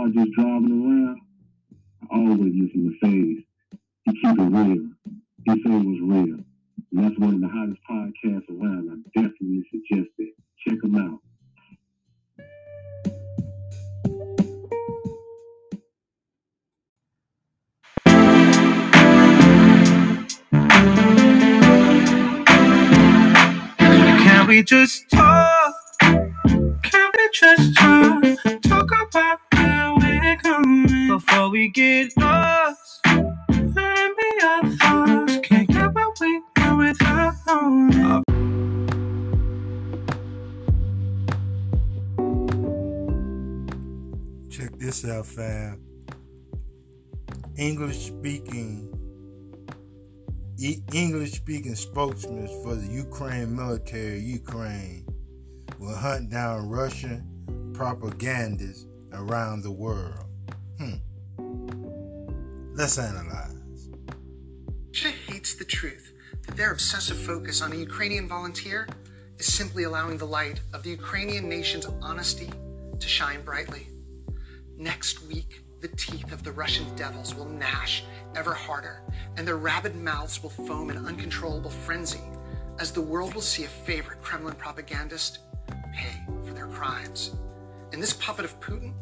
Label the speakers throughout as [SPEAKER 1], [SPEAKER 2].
[SPEAKER 1] car just driving around, I always listen to Phase. He keep it real. He say it was real. And that's one of the hottest podcasts around. I definitely suggest it. Check them out.
[SPEAKER 2] Can we just talk? Can we just? Talk we get lost. Our thoughts. Can't get what we want without knowing.
[SPEAKER 3] Check this out, fam. English speaking English speaking spokesman for the Ukraine military, Ukraine, will hunt down Russian propagandists around the world. Let's analyze.
[SPEAKER 4] Russia hates the truth that their obsessive focus on a Ukrainian volunteer is simply allowing the light of the Ukrainian nation's honesty to shine brightly. Next week, the teeth of the Russian devils will gnash ever harder, and their rabid mouths will foam in uncontrollable frenzy as the world will see a favorite Kremlin propagandist pay for their crimes. And this puppet of Putin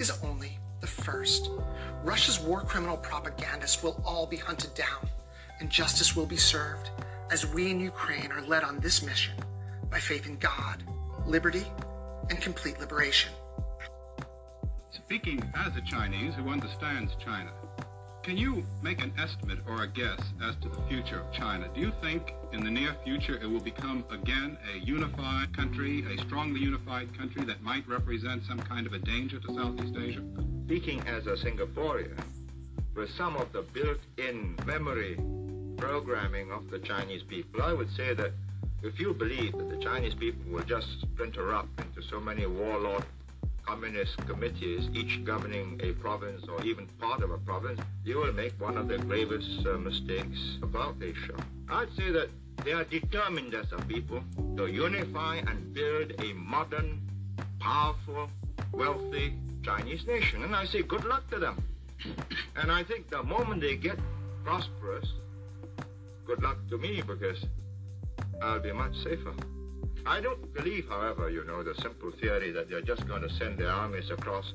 [SPEAKER 4] is only the first. Russia's war criminal propagandists will all be hunted down, and justice will be served as we in Ukraine are led on this mission by faith in God, liberty, and complete liberation.
[SPEAKER 5] Speaking as a Chinese who understands China, can you make an estimate or a guess as to the future of China? Do you think in the near future it will become again a unified country, a strongly unified country that might represent some kind of a danger to Southeast Asia?
[SPEAKER 6] Speaking as a Singaporean, with some of the built-in memory programming of the Chinese people, I would say that if you believe that the Chinese people will just splinter up into so many warlord communist committees, each governing a province or even part of a province, you will make one of the gravest uh, mistakes about Asia. I'd say that they are determined as a people to unify and build a modern, powerful, wealthy Chinese nation. And I say good luck to them. And I think the moment they get prosperous, good luck to me because I'll be much safer. I don't believe, however, you know, the simple theory that they're just going to send their armies across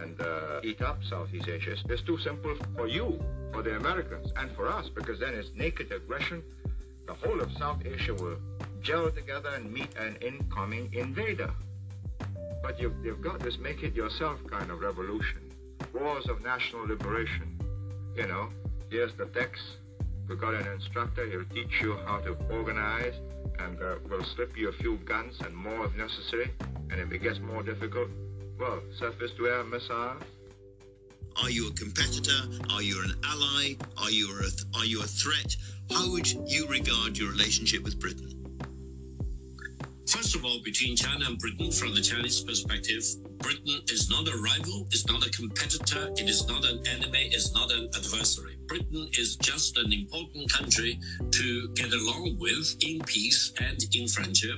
[SPEAKER 6] and uh, eat up Southeast Asia. It's too simple for you, for the Americans, and for us, because then it's naked aggression. The whole of South Asia will gel together and meet an incoming invader. But you've, you've got this make it yourself kind of revolution. Wars of national liberation. You know, here's the text. We've got an instructor. He'll teach you how to organize and uh, we'll slip you a few guns and more if necessary. And if it gets more difficult, well, surface-to-air missiles.
[SPEAKER 7] Are you a competitor? Are you an ally? Are you a th- are you a threat? How would you regard your relationship with Britain?
[SPEAKER 8] First of all, between China and Britain, from the Chinese perspective, Britain is not a rival, is not a competitor, it is not an enemy, is not an adversary. Britain is just an important country to get along with in peace and in friendship.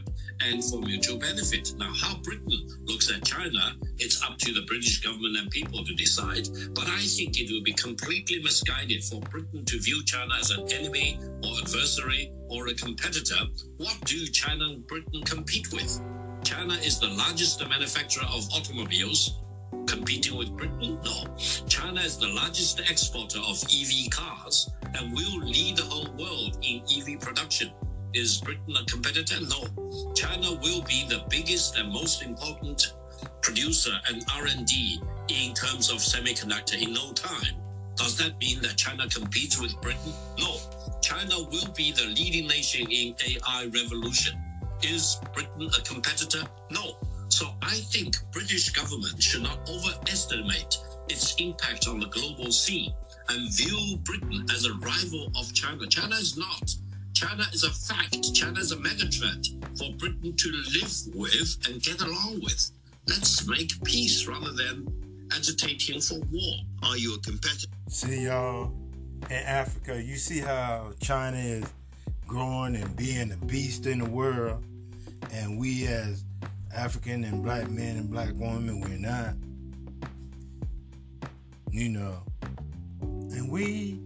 [SPEAKER 8] And for mutual benefit. Now, how Britain looks at China, it's up to the British government and people to decide. But I think it would be completely misguided for Britain to view China as an enemy or adversary or a competitor. What do China and Britain compete with? China is the largest manufacturer of automobiles. Competing with Britain? No. China is the largest exporter of EV cars and will lead the whole world in EV production. Is Britain a competitor? No. China will be the biggest and most important producer and R&D in terms of semiconductor in no time. Does that mean that China competes with Britain? No. China will be the leading nation in AI revolution. Is Britain a competitor? No. So I think British government should not overestimate its impact on the global scene and view Britain as a rival of China. China is not. China is a fact. China is a mega threat for Britain to live with and get along with. Let's make peace rather than agitating for war.
[SPEAKER 7] Are you a competitor?
[SPEAKER 3] See, y'all, in Africa, you see how China is growing and being the beast in the world, and we as African and black men and black women, we're not. You know, and we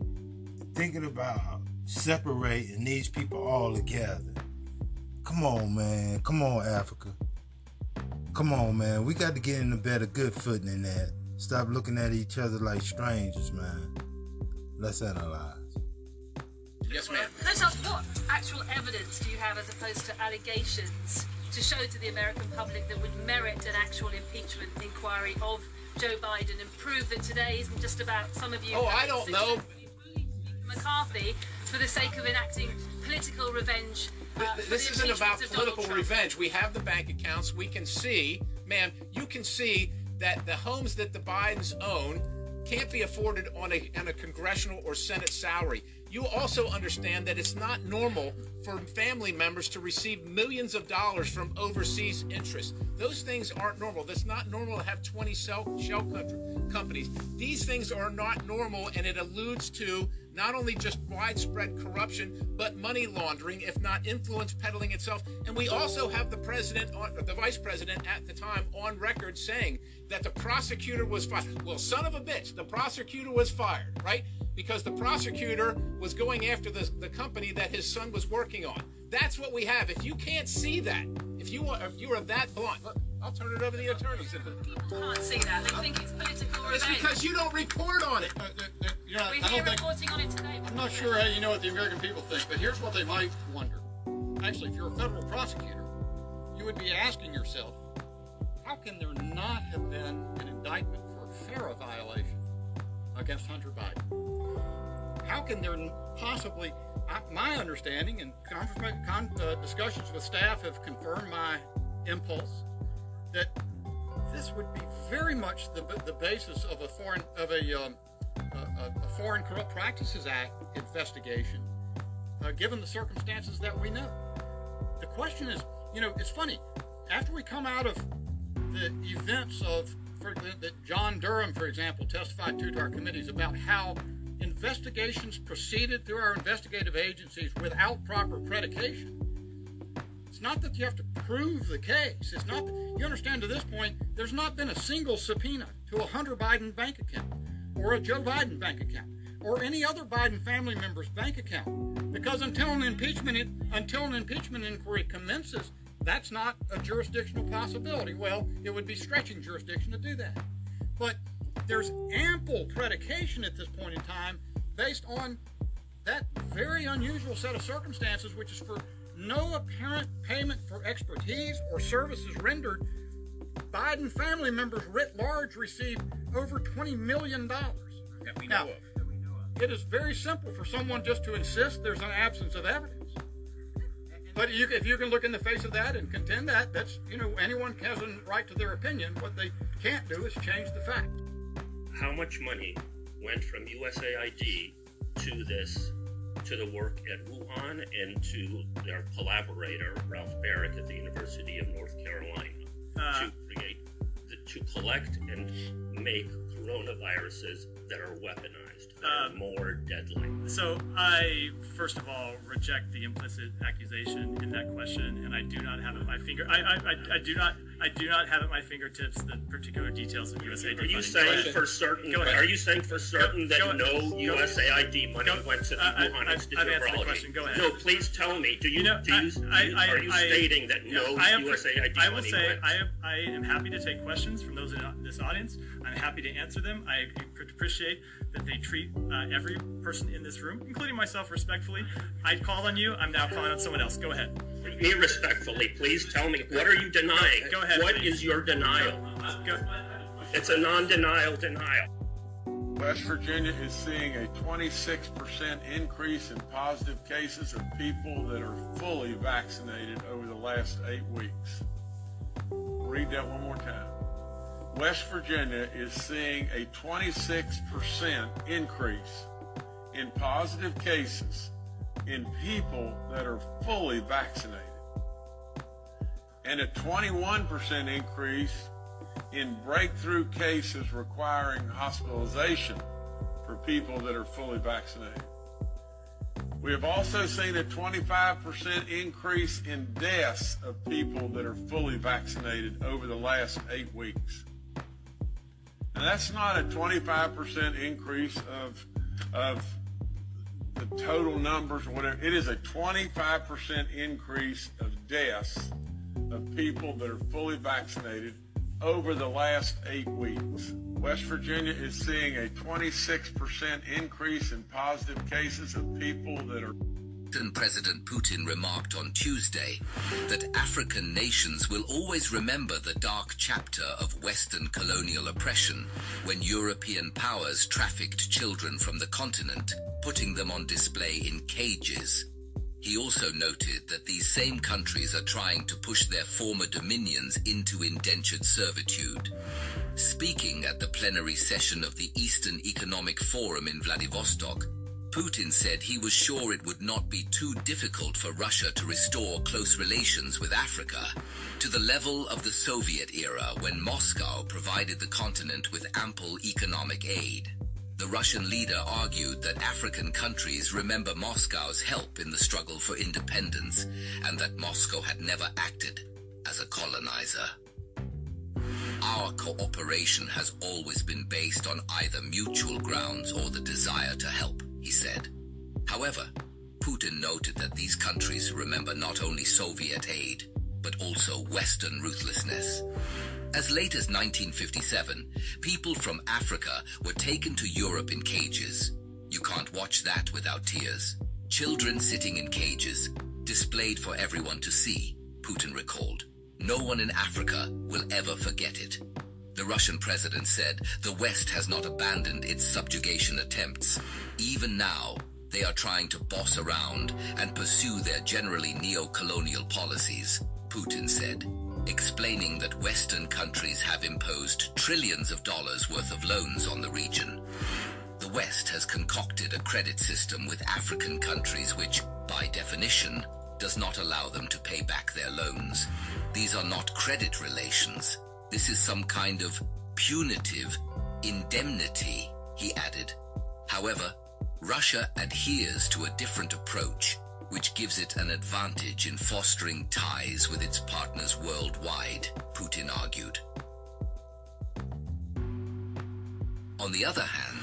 [SPEAKER 3] thinking about separating these people all together. Come on, man. Come on, Africa. Come on, man. We got to get in a better good footing than that. Stop looking at each other like strangers, man. Let's analyze.
[SPEAKER 9] Yes, ma'am.
[SPEAKER 10] Can I ask, what actual evidence do you have as opposed to allegations to show to the American public that would merit an actual impeachment inquiry of Joe Biden and prove that today isn't just about some of you.
[SPEAKER 9] Oh, I don't know.
[SPEAKER 10] McCarthy for the sake of enacting political revenge. Uh, for
[SPEAKER 9] This isn't about
[SPEAKER 10] impeachment of Donald
[SPEAKER 9] political
[SPEAKER 10] Trump.
[SPEAKER 9] revenge. We have the bank accounts. We can see, ma'am, you can see that the homes that the Bidens own can't be afforded on a, on a congressional or Senate salary. You also understand that it's not normal for family members to receive millions of dollars from overseas interests. Those things aren't normal. That's not normal to have 20 shell, shell companies. These things are not normal, and it alludes to not only just widespread corruption, but money laundering, if not influence peddling itself. And we also have the president, on, the vice president at the time, on record saying that the prosecutor was fired. Well, son of a bitch, the prosecutor was fired, right? Because the prosecutor was going after the, the company that his son was working on. That's what we have. If you can't see that, if you are, if you are that blunt, look, I'll turn it over to the attorneys.
[SPEAKER 10] People can't see that. They think it's political
[SPEAKER 9] It's
[SPEAKER 10] revenge.
[SPEAKER 9] because you don't report on it.
[SPEAKER 11] You know,
[SPEAKER 10] We're
[SPEAKER 11] I
[SPEAKER 10] here
[SPEAKER 11] don't think,
[SPEAKER 10] reporting on it today.
[SPEAKER 11] I'm not sure how you know what the American people think, but here's what they might wonder. Actually, if you're a federal prosecutor, you would be asking yourself, how can there not have been an indictment for a FARA violation against Hunter Biden? How can there possibly, my understanding and conference- con, uh, discussions with staff have confirmed my impulse that this would be very much the, the basis of a foreign of a, um, a, a- Foreign Corrupt Practices Act investigation, uh, given the circumstances that we know. The question is, you know, it's funny. After we come out of the events of for, that John Durham, for example, testified to to our committees about how investigations proceeded through our investigative agencies without proper predication. It's not that you have to prove the case. It's not. That, you understand to this point, there's not been a single subpoena to a Hunter Biden bank account, or a Joe Biden bank account, or any other Biden family member's bank account, because until an impeachment until an impeachment inquiry commences, that's not a jurisdictional possibility. Well, it would be stretching jurisdiction to do that. But there's ample predication at this point in time based on that very unusual set of circumstances, which is for no apparent payment for expertise or services rendered. Biden family members writ large received over $20 million.
[SPEAKER 9] That we
[SPEAKER 11] Now,
[SPEAKER 9] know of.
[SPEAKER 11] it is very simple for someone just to insist there's an absence of evidence. But you, if you can look in the face of that and contend that, that's, you know, anyone has a right to their opinion. What they can't do is change the fact.
[SPEAKER 12] How much money went from USAID to this, to the work at Wuhan and to their collaborator, Ralph Baric at the University of North Carolina, uh. to create, the, to collect and make coronaviruses that are weaponized? and uh, more deadly.
[SPEAKER 13] So I, first of all, reject the implicit accusation in that question, and I do not have at my finger. I, I, I, I do not. I do not have at my fingertips the particular details of USAID.
[SPEAKER 12] Are you saying for certain? Are you saying for certain that no USAID money
[SPEAKER 13] go-
[SPEAKER 12] went to the
[SPEAKER 13] I- I-
[SPEAKER 12] Wuhan
[SPEAKER 13] I've-
[SPEAKER 12] Institute
[SPEAKER 13] I've
[SPEAKER 12] of Virology?
[SPEAKER 13] question. Go ahead.
[SPEAKER 12] No, please tell me. Do you?
[SPEAKER 13] know,
[SPEAKER 12] do you?
[SPEAKER 13] I, I,
[SPEAKER 12] are you
[SPEAKER 13] I,
[SPEAKER 12] stating that no
[SPEAKER 13] I am,
[SPEAKER 12] USAID
[SPEAKER 13] I will
[SPEAKER 12] money
[SPEAKER 13] say
[SPEAKER 12] went?
[SPEAKER 13] I am, I am happy to take questions from those in this audience. I'm happy to answer them. I appreciate that they treat uh, every person in this room, including myself, respectfully. I called on you. I'm now calling on someone else. Go ahead.
[SPEAKER 12] Me respectfully, please tell me what are you denying?
[SPEAKER 13] Go ahead,
[SPEAKER 12] What
[SPEAKER 13] please.
[SPEAKER 12] is your denial?
[SPEAKER 13] Go.
[SPEAKER 12] It's a non-denial denial.
[SPEAKER 14] West Virginia is seeing a 26% increase in positive cases of people that are fully vaccinated over the last eight weeks. Read that one more time. West Virginia is seeing a 26% increase in positive cases in people that are fully vaccinated and a 21% increase in breakthrough cases requiring hospitalization for people that are fully vaccinated. We have also seen a 25% increase in deaths of people that are fully vaccinated over the last eight weeks. And that's not a 25% increase of, of the total numbers or whatever. It is a 25% increase of deaths of people that are fully vaccinated over the last eight weeks. West Virginia is seeing a 26% increase in positive cases of people that are
[SPEAKER 15] President Putin remarked on Tuesday that African nations will always remember the dark chapter of Western colonial oppression when European powers trafficked children from the continent, putting them on display in cages. He also noted that these same countries are trying to push their former dominions into indentured servitude. Speaking at the plenary session of the Eastern Economic Forum in Vladivostok, Putin said he was sure it would not be too difficult for Russia to restore close relations with Africa to the level of the Soviet era when Moscow provided the continent with ample economic aid. The Russian leader argued that African countries remember Moscow's help in the struggle for independence and that Moscow had never acted as a colonizer. Our cooperation has always been based on either mutual grounds or the desire to help, he said. However, Putin noted that these countries remember not only Soviet aid, but also Western ruthlessness. As late as 1957, people from Africa were taken to Europe in cages. You can't watch that without tears. Children sitting in cages, displayed for everyone to see, Putin recalled. No one in Africa will ever forget it. The Russian president said the West has not abandoned its subjugation attempts. Even now, they are trying to boss around and pursue their generally neo-colonial policies, Putin said, explaining that Western countries have imposed trillions of dollars worth of loans on the region. The West has concocted a credit system with African countries which, by definition, does not allow them to pay back their loans. These are not credit relations. This is some kind of punitive indemnity, he added. However, Russia adheres to a different approach, which gives it an advantage in fostering ties with its partners worldwide, Putin argued. On the other hand,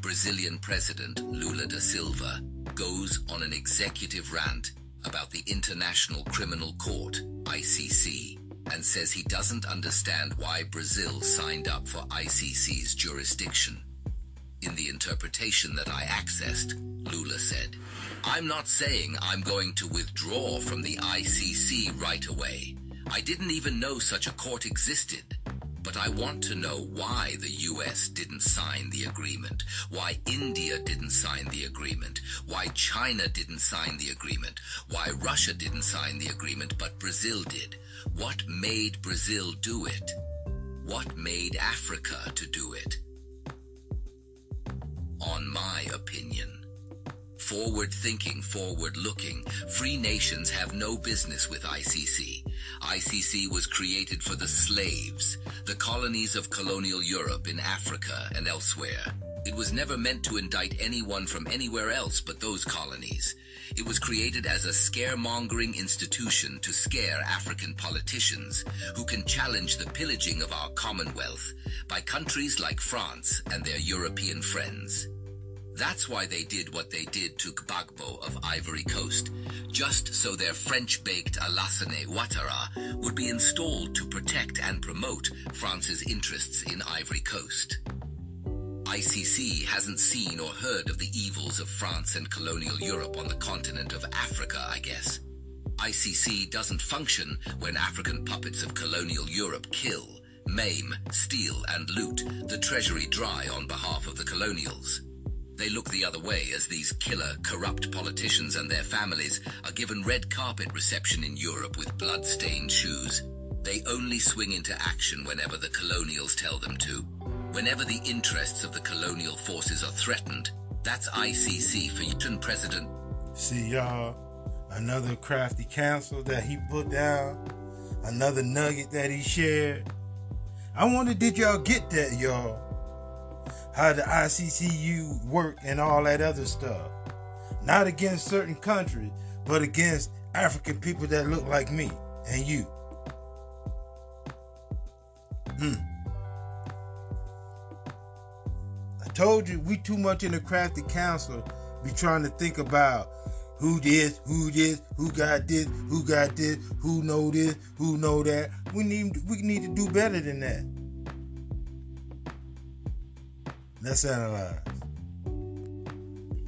[SPEAKER 15] Brazilian President Lula da Silva goes on an executive rant about the International Criminal Court, ICC, and says he doesn't understand why Brazil signed up for ICC's jurisdiction. In the interpretation that I accessed, Lula said, I'm not saying I'm going to withdraw from the ICC right away. I didn't even know such a court existed. But I want to know why the US didn't sign the agreement, why India didn't sign the agreement, why China didn't sign the agreement, why Russia didn't sign the agreement but Brazil did. What made Brazil do it? What made Africa to do it? On my opinion. Forward thinking, forward looking, free nations have no business with ICC. ICC was created for the slaves, the colonies of colonial Europe in Africa and elsewhere. It was never meant to indict anyone from anywhere else but those colonies. It was created as a scaremongering institution to scare African politicians who can challenge the pillaging of our commonwealth by countries like France and their European friends. That's why they did what they did to Gbagbo of Ivory Coast, just so their French-baked Alassane Ouattara would be installed to protect and promote France's interests in Ivory Coast. ICC hasn't seen or heard of the evils of France and colonial Europe on the continent of Africa, I guess. ICC doesn't function when African puppets of colonial Europe kill, maim, steal, and loot the treasury dry on behalf of the colonials. They look the other way as these killer, corrupt politicians and their families are given red carpet reception in Europe with blood-stained shoes. They only swing into action whenever the colonials tell them to. Whenever the interests of the colonial forces are threatened, that's ICC for you, President.
[SPEAKER 3] See, y'all, another crafty counsel that he put down, another nugget that he shared. I wonder, did y'all get that, y'all? how the ICCU work and all that other stuff. Not against certain countries, but against African people that look like me and you. Hmm. Told you we too much in the crafty counsel be trying to think about who this, who this, who got this, who got this, who know this, who know that. We need we need to do better than that. Let's analyze.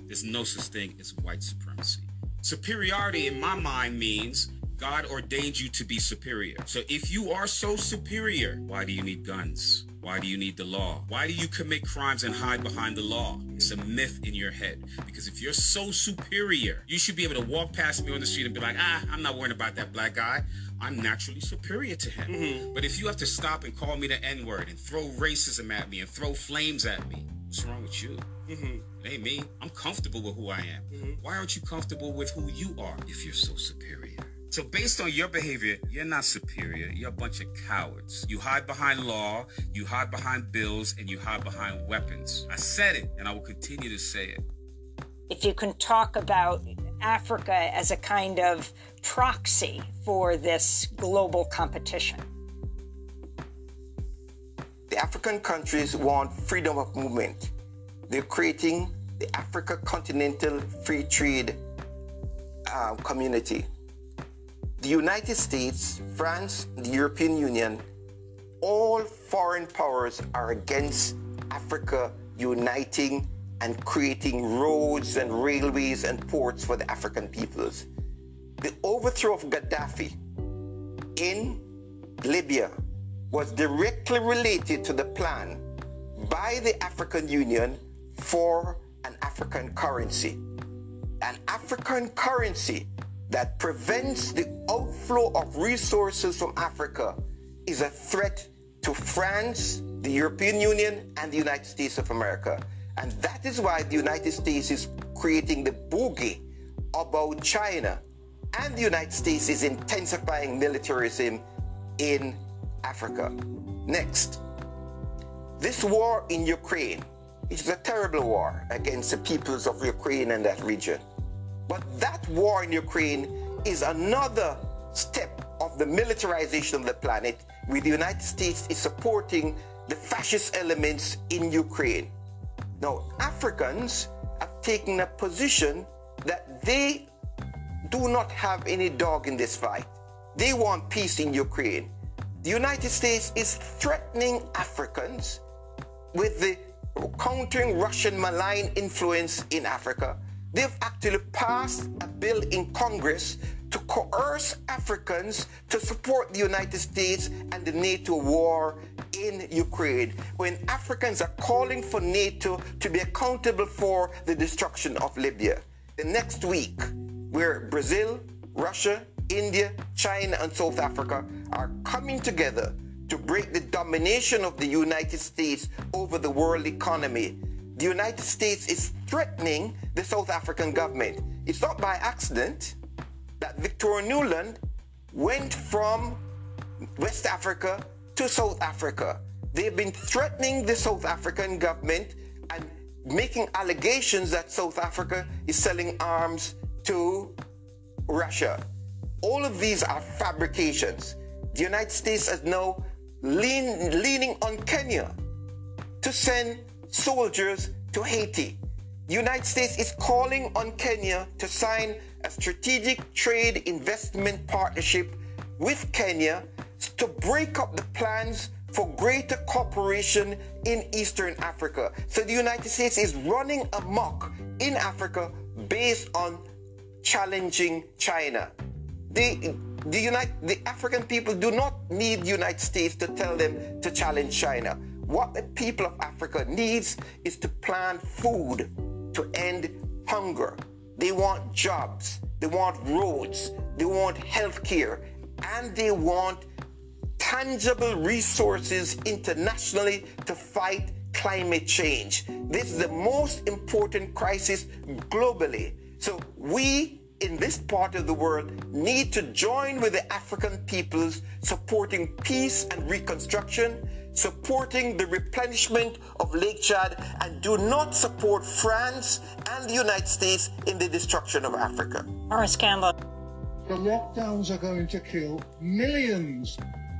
[SPEAKER 16] There's no such thing as white supremacy. Superiority, in my mind, means God ordained you to be superior. So if you are so superior, why do you need guns? Why do you need the law? Why do you commit crimes and hide behind the law? It's a myth in your head. Because if you're so superior, you should be able to walk past me on the street and be like, ah, I'm not worrying about that black guy. I'm naturally superior to him. Mm-hmm. But if you have to stop and call me the N word and throw racism at me and throw flames at me, what's wrong with you? Mm-hmm. It ain't me. I'm comfortable with who I am. Mm-hmm. Why aren't you comfortable with who you are if you're so superior? So, based on your behavior, you're not superior. You're a bunch of cowards. You hide behind law, you hide behind bills, and you hide behind weapons. I said it, and I will continue to say it.
[SPEAKER 17] If you can talk about Africa as a kind of proxy for this global competition.
[SPEAKER 18] The African countries want freedom of movement. They're creating the Africa Continental Free Trade uh, Community the United States, France, the European Union, all foreign powers are against Africa uniting and creating roads and railways and ports for the African peoples. The overthrow of Gaddafi in Libya was directly related to the plan by the African Union for an African currency. An African currency that prevents the outflow of resources from Africa is a threat to France, the European Union, and the United States of America. And that is why the United States is creating the boogie about China. And the United States is intensifying militarism in Africa. Next, this war in Ukraine is a terrible war against the peoples of Ukraine and that region. But that war in Ukraine is another step of the militarization of the planet, where the United States is supporting the fascist elements in Ukraine. Now, Africans have taken a position that they do not have any dog in this fight. They want peace in Ukraine. The United States is threatening Africans with the countering Russian malign influence in Africa They've actually passed a bill in Congress to coerce Africans to support the United States and the NATO war in Ukraine when Africans are calling for NATO to be accountable for the destruction of Libya. The next week, where Brazil, Russia, India, China, and South Africa are coming together to break the domination of the United States over the world economy the United States is threatening the South African government. It's not by accident that Victoria Nuland went from West Africa to South Africa. They've been threatening the South African government and making allegations that South Africa is selling arms to Russia. All of these are fabrications. The United States is now lean, leaning on Kenya to send soldiers to Haiti. The United States is calling on Kenya to sign a strategic trade investment partnership with Kenya to break up the plans for greater cooperation in Eastern Africa. So the United States is running amok in Africa based on challenging China. The, the, United, the African people do not need the United States to tell them to challenge China. What the people of Africa needs is to plant food to end hunger. They want jobs, they want roads, they want health care, and they want tangible resources internationally to fight climate change. This is the most important crisis globally. So we in this part of the world need to join with the African peoples supporting peace and reconstruction, supporting the replenishment of Lake Chad, and do not support France and the United States in the destruction of Africa.
[SPEAKER 17] Horace Campbell.
[SPEAKER 19] The lockdowns are going to kill millions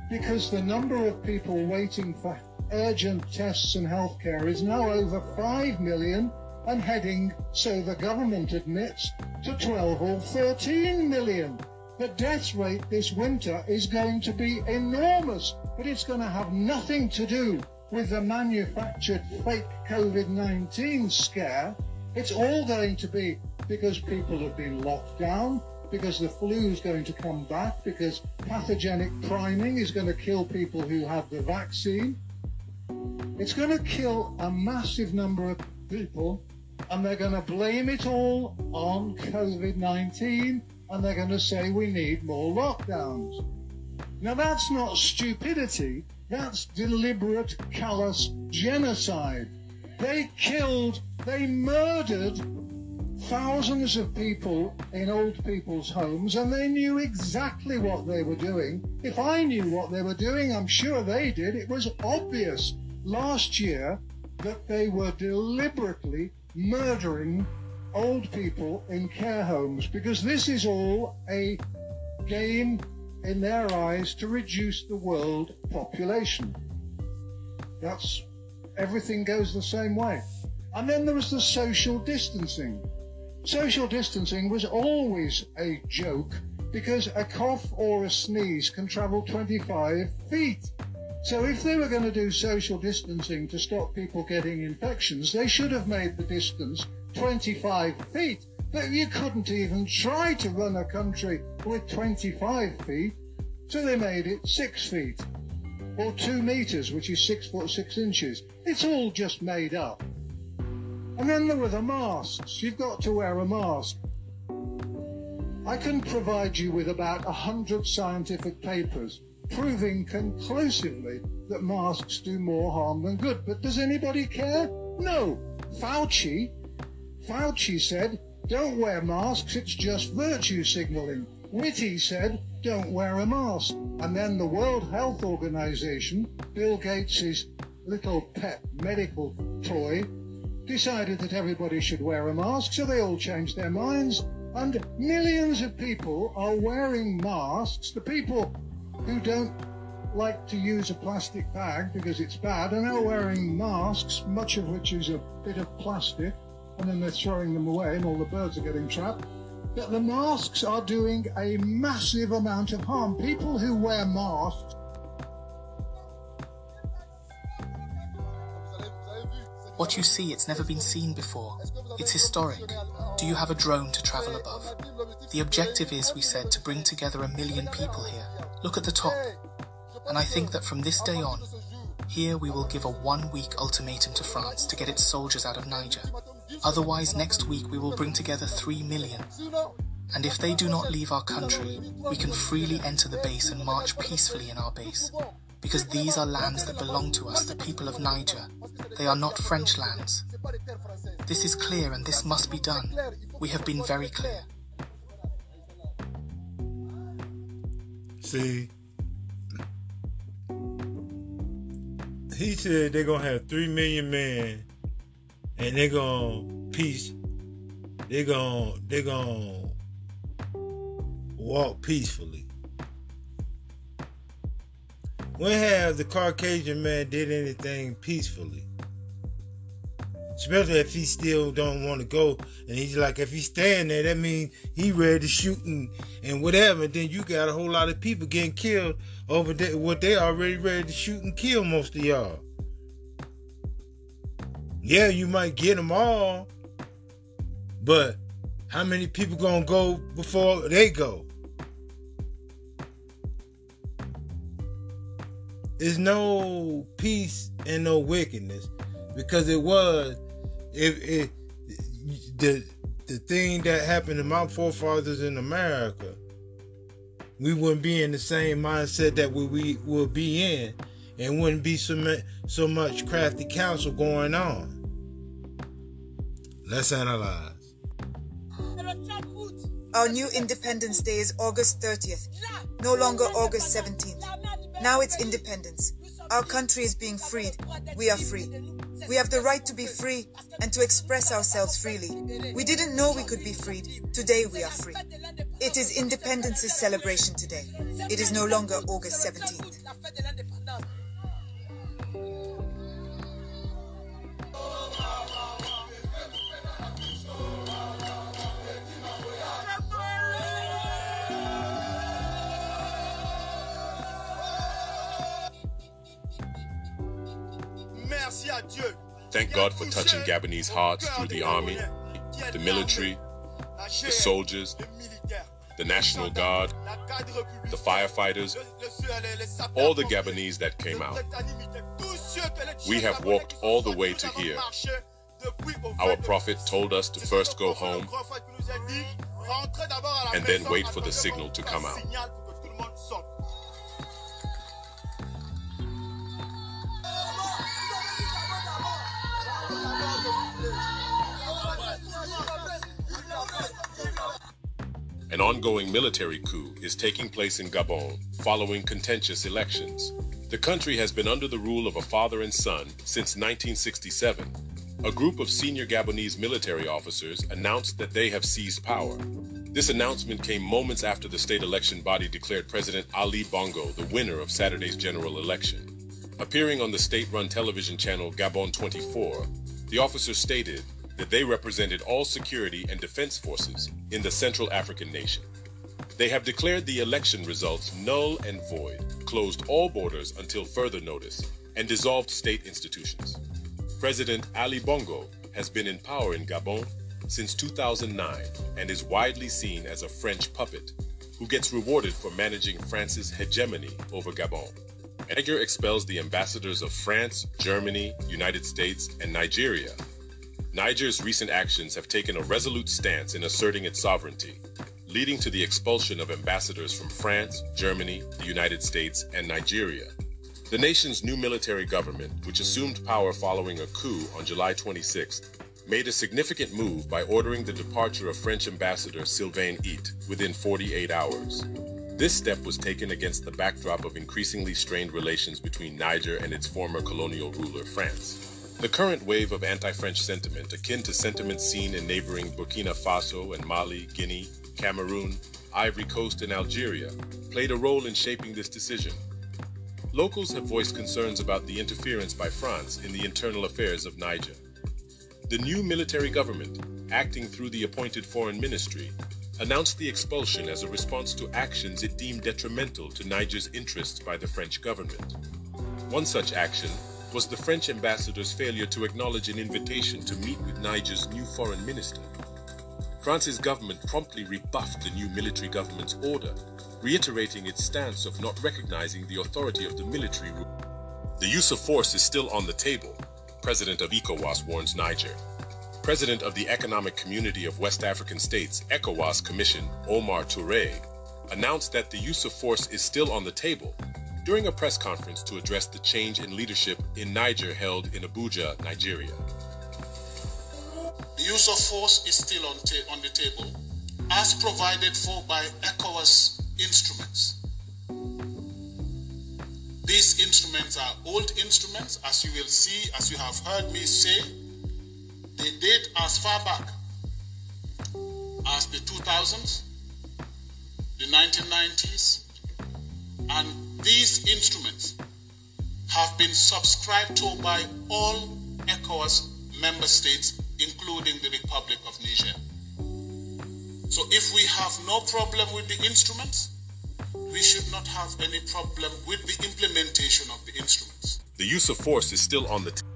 [SPEAKER 19] because the number of people waiting for urgent tests and healthcare is now over 5 million and heading, so the government admits, to 12 or 13 million. The death rate this winter is going to be enormous, but it's going to have nothing to do with the manufactured fake COVID-19 scare. It's all going to be because people have been locked down, because the flu is going to come back, because pathogenic priming is going to kill people who have the vaccine. It's going to kill a massive number of people, and they're going to blame it all on COVID 19, and they're going to say we need more lockdowns. Now, that's not stupidity, that's deliberate, callous genocide. They killed, they murdered thousands of people in old people's homes and they knew exactly what they were doing. If I knew what they were doing, I'm sure they did. It was obvious last year that they were deliberately murdering old people in care homes because this is all a game in their eyes to reduce the world population. That's everything goes the same way. And then there was the social distancing. Social distancing was always a joke because a cough or a sneeze can travel 25 feet. So if they were going to do social distancing to stop people getting infections, they should have made the distance 25 feet. But you couldn't even try to run a country with 25 feet, so they made it 6 feet. Or 2 meters, which is 6 foot 6 inches. It's all just made up. And then there were the masks. You've got to wear a mask. I can provide you with about a hundred scientific papers proving conclusively that masks do more harm than good. But does anybody care? No. Fauci, Fauci said, don't wear masks, it's just virtue signaling. Whitty said, don't wear a mask. And then the World Health Organization, Bill Gates' little pet medical toy, decided that everybody should wear a mask, so they all changed their minds, and millions of people are wearing masks. The people who don't like to use a plastic bag because it's bad are now wearing masks, much of which is a bit of plastic, and then they're throwing them away and all the birds are getting trapped. But the masks are doing a massive amount of harm. People who wear masks
[SPEAKER 20] What you see, it's never been seen before. It's historic. Do you have a drone to travel above? The objective is, we said, to bring together a million people here. Look at the top. And I think that from this day on, here we will give a one-week ultimatum to France to get its soldiers out of Niger. Otherwise, next week we will bring together three million. And if they do not leave our country, we can freely enter the base and march peacefully in our base because these are lands that belong to us, the people of Niger. They are not French lands. This is clear and this must be done. We have been very clear.
[SPEAKER 3] See, he said they're gonna have three million men and they're gonna peace. They're gonna they're gonna walk peacefully. When have the Caucasian man did anything peacefully? Especially if he still don't want to go, and he's like, if he's staying there, that means he ready to shoot and, and whatever. And then you got a whole lot of people getting killed over there, what they already ready to shoot and kill most of y'all. Yeah, you might get them all, but how many people gonna go before they go? There's no peace and no wickedness because it was if it the the thing that happened to my forefathers in America, we wouldn't be in the same mindset that we, we will be in, and wouldn't be so much so much crafty counsel going on. Let's analyze.
[SPEAKER 21] Our new Independence Day is August 30th, no longer August 17th. Now it's independence. Our country is being freed. We are free. We have the right to be free and to express ourselves freely. We didn't know we could be freed. Today we are free. It is Independence's celebration today. It is no longer August 17th.
[SPEAKER 22] Thank God for touching Gabonese hearts through the army, the military, the soldiers, the National Guard, the firefighters, all the Gabonese that came out. We have walked all the way to here. Our prophet told us to first go home and then wait for the signal to come out. An ongoing military coup is taking place in Gabon following contentious elections. The country has been under the rule of a father and son since 1967. A group of senior Gabonese military officers announced that they have seized power. This announcement came moments after the state election body declared President Ali Bongo the winner of Saturday's general election. Appearing on the state-run television channel Gabon 24, the officer stated that they represented all security and defense forces in the Central African nation. They have declared the election results null and void, closed all borders until further notice, and dissolved state institutions. President Ali Bongo has been in power in Gabon since 2009 and is widely seen as a French puppet who gets rewarded for managing France's hegemony over Gabon. Niger expels the ambassadors of France, Germany, United States, and Nigeria Niger's recent actions have taken a resolute stance in asserting its sovereignty, leading to the expulsion of ambassadors from France, Germany, the United States, and Nigeria. The nation's new military government, which assumed power following a coup on July 26th, made a significant move by ordering the departure of French ambassador Sylvain Itte within 48 hours. This step was taken against the backdrop of increasingly strained relations between Niger and its former colonial ruler, France. The current wave of anti-French sentiment, akin to sentiments seen in neighboring Burkina Faso and Mali, Guinea, Cameroon, Ivory Coast, and Algeria, played a role in shaping this decision. Locals have voiced concerns about the interference by France in the internal affairs of Niger. The new military government, acting through the appointed foreign ministry, announced the expulsion as a response to actions it deemed detrimental to Niger's interests by the French government. One such action was the French ambassador's failure to acknowledge an invitation to meet with Niger's new foreign minister. France's government promptly rebuffed the new military government's order, reiterating its stance of not recognizing the authority of the military rule. The use of force is still on the table, President of ECOWAS warns Niger. President of the Economic Community of West African States, ECOWAS Commission, Omar Touray, announced that the use of force is still on the table, during a press conference to address the change in leadership in Niger held in Abuja, Nigeria.
[SPEAKER 23] The use of force is still on, on the table, as provided for by ECOWAS instruments. These instruments are old instruments, as you will see, as you have heard me say. They date as far back as the 2000s, the 1990s, and these instruments have been subscribed to by all ECOWAS member states, including the Republic of Niger. So if we have no problem with the instruments, we should not have any problem with the implementation of the instruments.
[SPEAKER 22] The use of force is still on the table.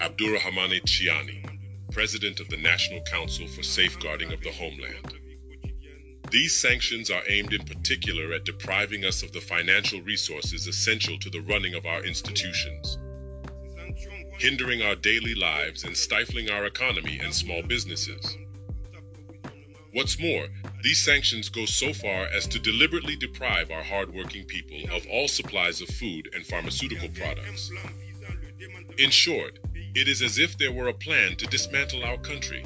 [SPEAKER 22] Abdourahamane Tchiani, President of the National Council for Safeguarding of the Homeland. These sanctions are aimed in particular at depriving us of the financial resources essential to the running of our institutions, hindering our daily lives and stifling our economy and small businesses. What's more, these sanctions go so far as to deliberately deprive our hardworking people of all supplies of food and pharmaceutical products. In short, it is as if there were a plan to dismantle our country.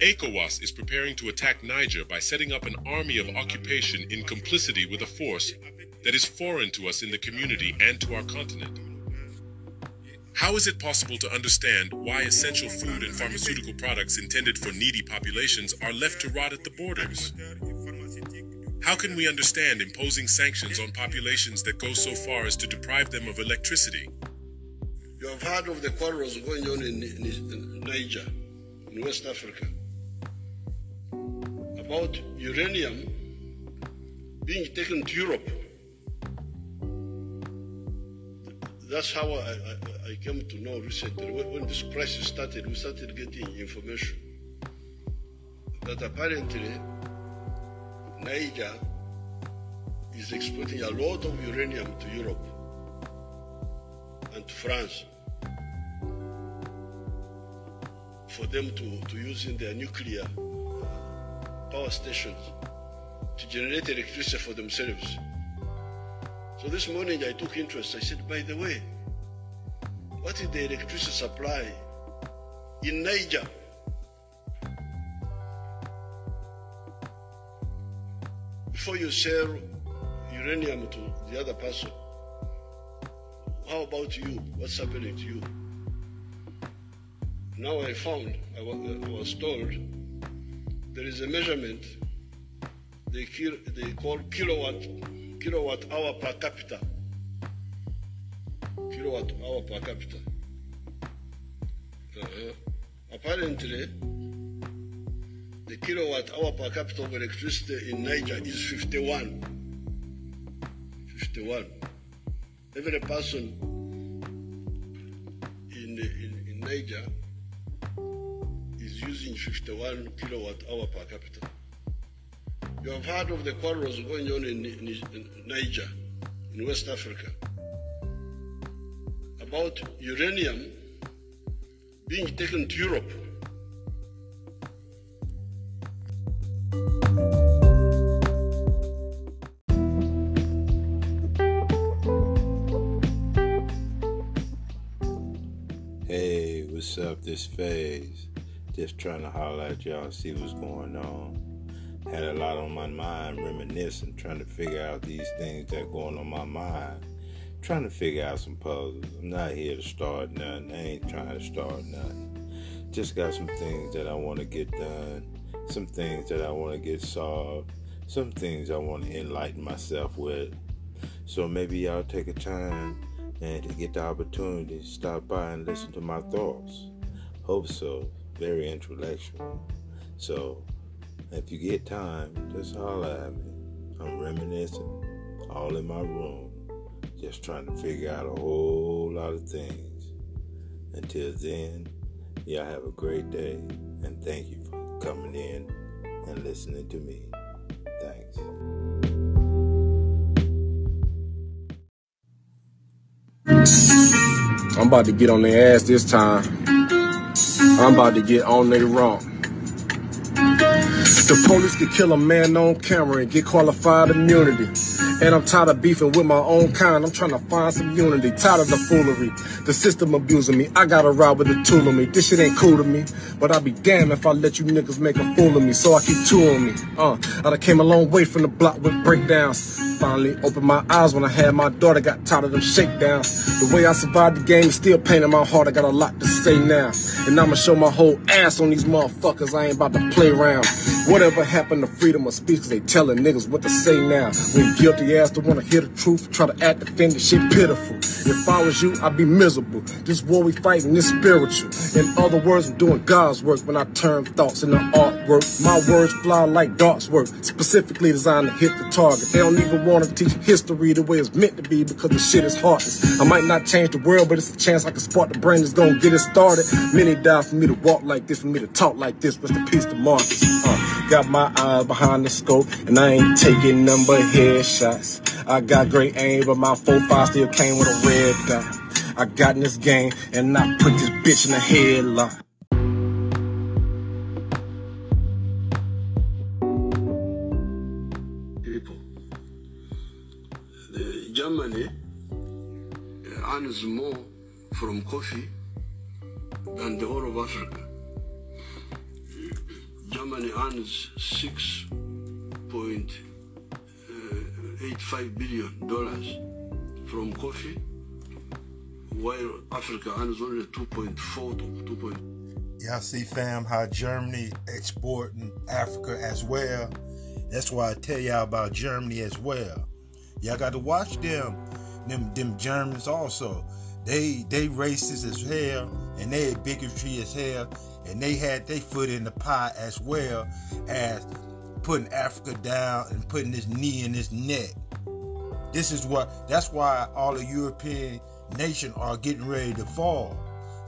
[SPEAKER 22] ECOWAS is preparing to attack Niger by setting up an army of occupation in complicity with a force that is foreign to us in the community and to our continent. How is it possible to understand why essential food and pharmaceutical products intended for needy populations are left to rot at the borders? How can we understand imposing sanctions on populations that go so far as to deprive them of electricity?
[SPEAKER 24] You have heard of the quarrels going on in, in, in Niger, in West Africa, about uranium being taken to Europe. That's how I, I, I came to know recently. When, this crisis started, we started getting information that apparently Niger is exporting a lot of uranium to Europe and to France for them to, to use in their nuclear power stations to generate electricity for themselves. So this morning I took interest. I said, by the way, what is the electricity supply in Niger? Before you sell uranium to the other person, how about you? What's happening to you? Now I found, I was told, there is a measurement they, they call kilowatt kilowatt hour per capita. Kilowatt hour per capita. Uh-huh. Apparently, the kilowatt hour per capita of electricity in Niger is 51. 51. Every person in, in, in Niger using 51 kilowatt hour per capita. You have heard of the quarrels going on in, in, Niger, in West Africa, about uranium being taken to Europe.
[SPEAKER 3] Hey, what's up? This phase. Just trying to holler at y'all, see what's going on. Had a lot on my mind, reminiscing, trying to figure out these things that going on my mind. Trying to figure out some puzzles. I'm not here to start nothing. I ain't trying to start nothing. Just got some things that I want to get done, some things that I want to get solved, some things I want to enlighten myself with. So maybe y'all take a time and to get the opportunity to stop by and listen to my thoughts. Hope so. Very intellectual. So if you get time, just holler at me. I'm reminiscing, all in my room, just trying to figure out a whole lot of things. Until then, y'all have a great day, and thank you for coming in and listening to me. Thanks.
[SPEAKER 25] I'm about to get on their ass this time. I'm about to get on their wrong. The police could kill a man on camera and get qualified immunity. And I'm tired of beefing with my own kind. I'm trying to find some unity. Tired of the foolery. The system abusing me. I gotta ride with the tool of me. This shit ain't cool to me. But I'll be damned if I let you niggas make a fool of me. So I keep two on me. Uh, I done came a long way from the block with breakdowns. Finally opened my eyes when I had my daughter. Got tired of them shakedowns. The way I survived the game is still pain in my heart. I got a lot to say now. And I'ma show my whole ass on these motherfuckers. I ain't about to play around. Whatever happened to freedom of speech? Cause they telling niggas what to say now. When guilty ass don't wanna hear the truth, try to act offended, shit pitiful. If I was you, I'd be miserable. This war we fighting is spiritual. In other words, I'm doing God's work when I turn thoughts into artwork. My words fly like darts work, specifically designed to hit the target. They don't even want to teach history the way it's meant to be because the shit is heartless. I might not change the world, but it's a chance I can spark the brain that's gonna get it started. Many die for me to walk like this, for me to talk like this. Rest in peace to Marcus. Uh, got my eyes behind the scope, and I ain't taking number headshots. I got great aim, but my 4-5 still came with a red dot. I got in this game, and I put this bitch in a headlock.
[SPEAKER 24] people. Germany uh, earns more from coffee than the whole of Africa. Germany earns six point eight five billion dollars from coffee, while Africa earns only two point four to two point.
[SPEAKER 3] Y'all see, fam, how Germany exporting Africa as well. That's why I tell y'all about Germany as well. Y'all got to watch them, them, them Germans also. They they racist as hell, and they bigotry as hell, and they had their foot in the pie as well as putting Africa down and putting this knee in his neck. This is what. That's why all the European nations are getting ready to fall.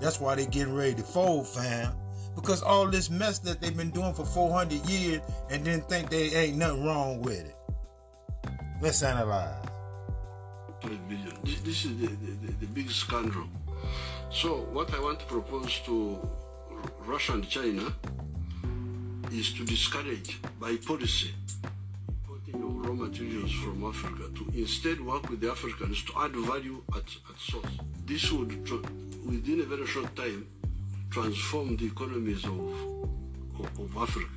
[SPEAKER 3] That's why they're getting ready to fold, fam. Because all this mess that they've been doing for 400 years and then think they ain't nothing wrong with it. Let's analyze.
[SPEAKER 24] This, this is the, the, the big scandal. So what I want to propose to Russia and China is to discourage by policy raw materials from Africa to instead work with the Africans to add value at, at source. This would, within a very short time, transform the economies of, of, of Africa.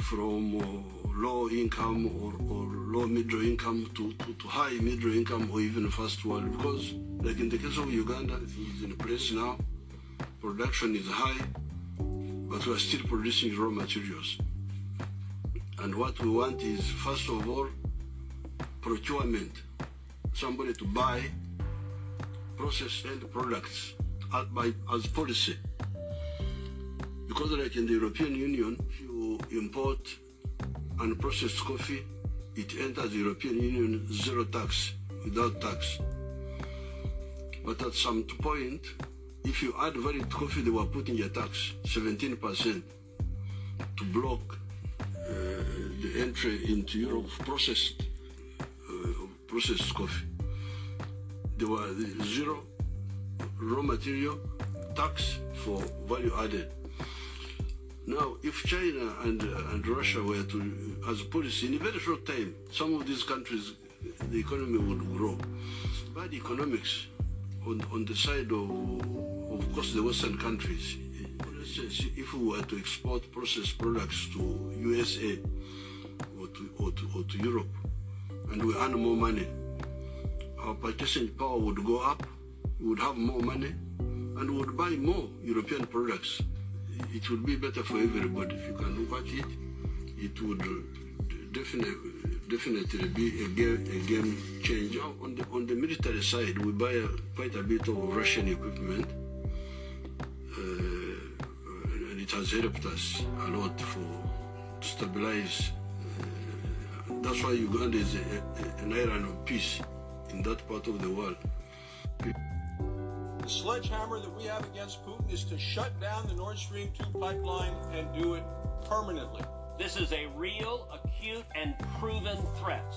[SPEAKER 24] From uh, low income or, or low middle income to, to, to high middle income or even first world because like in the case of Uganda it's in place now production is high but we are still producing raw materials and what we want is first of all procurement somebody to buy processed end products by, as policy because like in the European Union, if you import unprocessed coffee, it enters the European Union zero tax, without tax. But at some point, if you add to coffee, they were putting a tax, 17%, to block entry into Europe of processed, uh, processed coffee. There were the zero raw material tax for value added. Now, if China and, uh, and Russia were to, as a policy, in a very short time, some of these countries, the economy would grow. Bad economics on, on the side of, of course, the Western countries. For instance, if we were to export processed products to USA or to, or to, or to Europe, and we earn more money, our purchasing power would go up, we would have more money, and we would buy more European products it would be better for everybody. If you can look at it, it would definitely definitely be a game, changer. On the on the military side, we buy a, quite a bit of Russian equipment, uh, and it has helped us a lot for to stabilize. That's why Uganda is a, a, an island of peace in that part of the world.
[SPEAKER 26] The sledgehammer that we have against Putin is to shut down the Nord Stream 2 pipeline and do it permanently.
[SPEAKER 27] This is a real, acute, and proven threat.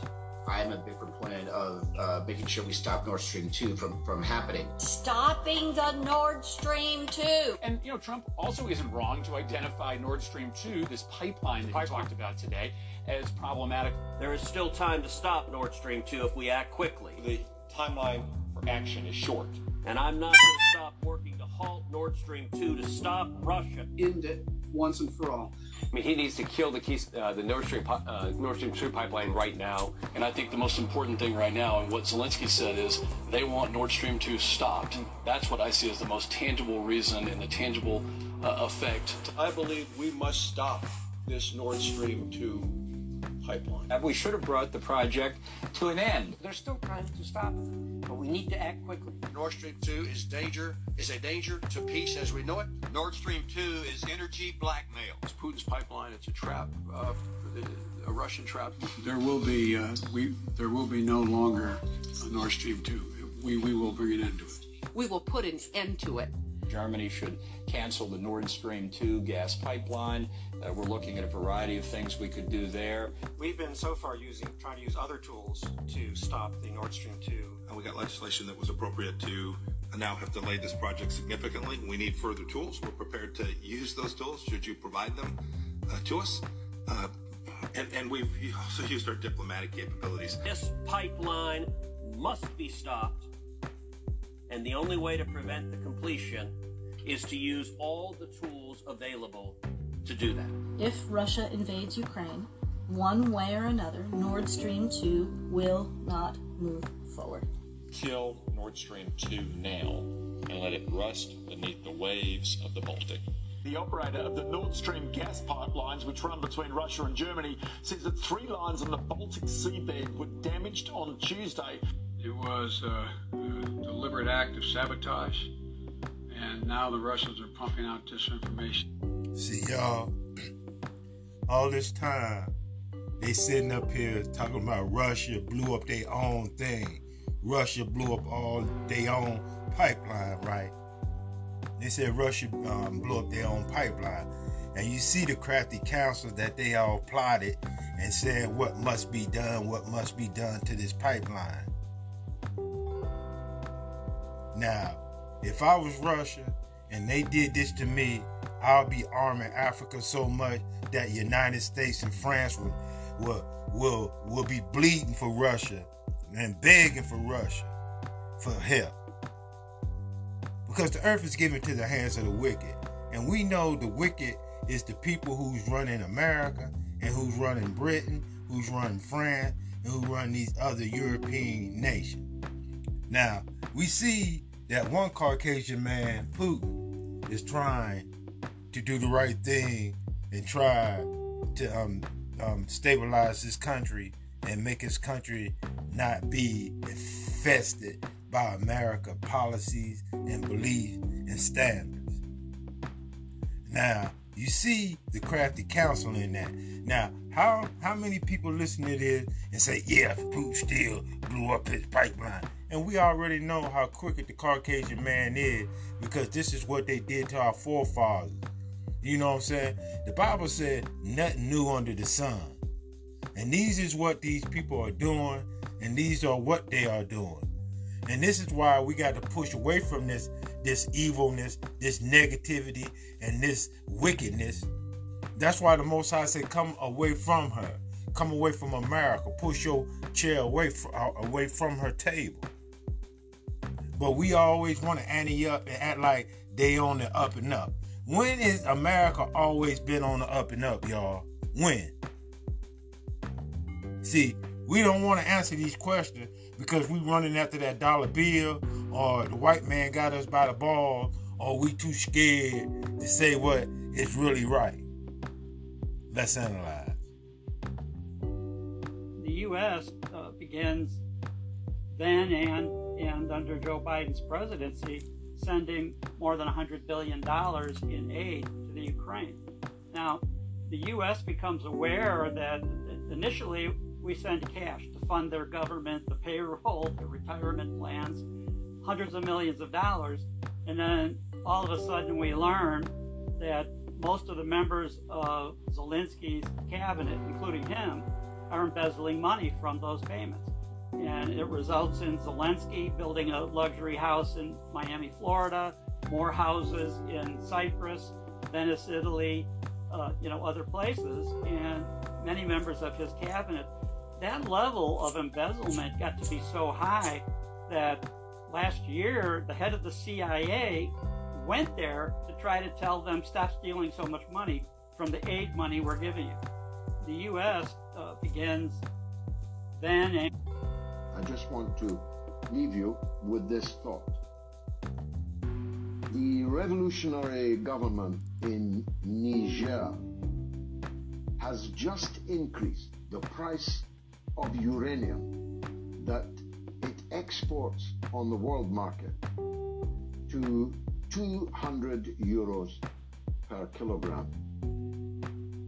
[SPEAKER 28] I am a big proponent of uh, making sure we stop Nord Stream 2 from, from happening.
[SPEAKER 29] Stopping the Nord Stream 2.
[SPEAKER 30] And, you know, Trump also isn't wrong to identify Nord Stream 2, this pipeline that he talked about today, as problematic.
[SPEAKER 27] There is still time to stop Nord Stream 2 if we act quickly.
[SPEAKER 26] The timeline for action is short.
[SPEAKER 27] And I'm not going to stop working to halt Nord Stream 2 to stop Russia.
[SPEAKER 28] In the
[SPEAKER 31] once and for all.
[SPEAKER 32] I mean, he needs to kill the key, uh, the Nord Stream uh, Nord Stream 2 pipeline right now.
[SPEAKER 26] And I think the most important thing right now, and what Zelensky said, is they want Nord Stream 2 stopped. That's what I see as the most tangible reason and the tangible uh, effect. I believe we must stop this Nord Stream 2 pipeline.
[SPEAKER 33] We should have brought the project to an end.
[SPEAKER 34] There's still time to stop it, but we need to act quickly.
[SPEAKER 35] Nord Stream 2 is danger is a danger to peace as we know it.
[SPEAKER 36] Nord Stream 2 is energy blackmail.
[SPEAKER 26] It's Putin's pipeline. It's a trap, uh, a Russian trap.
[SPEAKER 31] There will be uh, we there will be no longer a Nord Stream 2. We we will bring an end to it.
[SPEAKER 37] We will put an end to it.
[SPEAKER 33] Germany should cancel the Nord Stream 2 gas pipeline. Uh, we're looking at a variety of things we could do there.
[SPEAKER 38] We've been so far using trying to use other tools to stop the Nord Stream 2.
[SPEAKER 39] And we got legislation that was appropriate to now have delayed this project significantly. We need further tools. We're prepared to use those tools should you provide them uh, to us. Uh, and, and we've also used our diplomatic capabilities.
[SPEAKER 27] This pipeline must be stopped. And the only way to prevent the completion is to use all the tools available to do that.
[SPEAKER 40] If Russia invades Ukraine, one way or another, Nord Stream 2 will not move forward.
[SPEAKER 41] Kill Nord Stream 2 now and let it rust beneath the waves of the Baltic.
[SPEAKER 42] The operator of the Nord Stream gas pipelines, which run between Russia and Germany, says that three lines on the Baltic seabed were damaged on Tuesday.
[SPEAKER 31] It was a, a deliberate act of sabotage, and now the Russians are pumping out disinformation.
[SPEAKER 3] See, y'all, all this time, they sitting up here talking about Russia blew up their own thing. Russia blew up all their own pipeline, right? They said Russia um, blew up their own pipeline. And you see the crafty counsel that they all plotted and said what must be done, what must be done to this pipeline. Now, if I was Russia and they did this to me, I'll be arming Africa so much that United States and France will will will, be bleeding for Russia and begging for Russia for help. Because the earth is given to the hands of the wicked. And we know the wicked is the people who's running America and who's running Britain, who's running France, and who run these other European nations. Now, we see that one Caucasian man, Putin, is trying to do the right thing and try to um, um, stabilize his country and make his country not be infested by America policies and beliefs and standards. Now, you see the crafty counsel in that. Now, how how many people listen to this and say, yeah, Putin still blew up his pipeline? And we already know how crooked the Caucasian man is because this is what they did to our forefathers. You know what I'm saying? The Bible said nothing new under the sun. And these is what these people are doing, and these are what they are doing. And this is why we got to push away from this this evilness, this negativity, and this wickedness. That's why the Most High said, "Come away from her, come away from America, push your chair away from uh, away from her table." But we always want to ante up and act like they on the up and up. When is America always been on the up and up, y'all? When? See, we don't want to answer these questions because we running after that dollar bill or the white man got us by the ball or we too scared to say what is really right. Let's analyze.
[SPEAKER 43] The U.S. Uh, begins then and and under Joe Biden's presidency sending more than $100 billion in aid to the Ukraine. Now, the U.S. becomes aware that initially we send cash to fund their government, the payroll, the retirement plans, hundreds of millions of dollars. And then all of a sudden we learn that most of the members of Zelensky's cabinet, including him, are embezzling money from those payments. And it results in Zelensky building a luxury house in Miami, Florida, more houses in Cyprus, Venice, Italy, uh, you know, other places. And many members of his cabinet that level of embezzlement got to be so high that last year the head of the CIA went there to try to tell them stop stealing so much money from the aid money we're giving you. The U.S. Uh, begins then. And-
[SPEAKER 44] I just want to leave you with this thought. The revolutionary government in Niger has just increased the price of uranium that it exports on the world market to 200 euros per kilogram.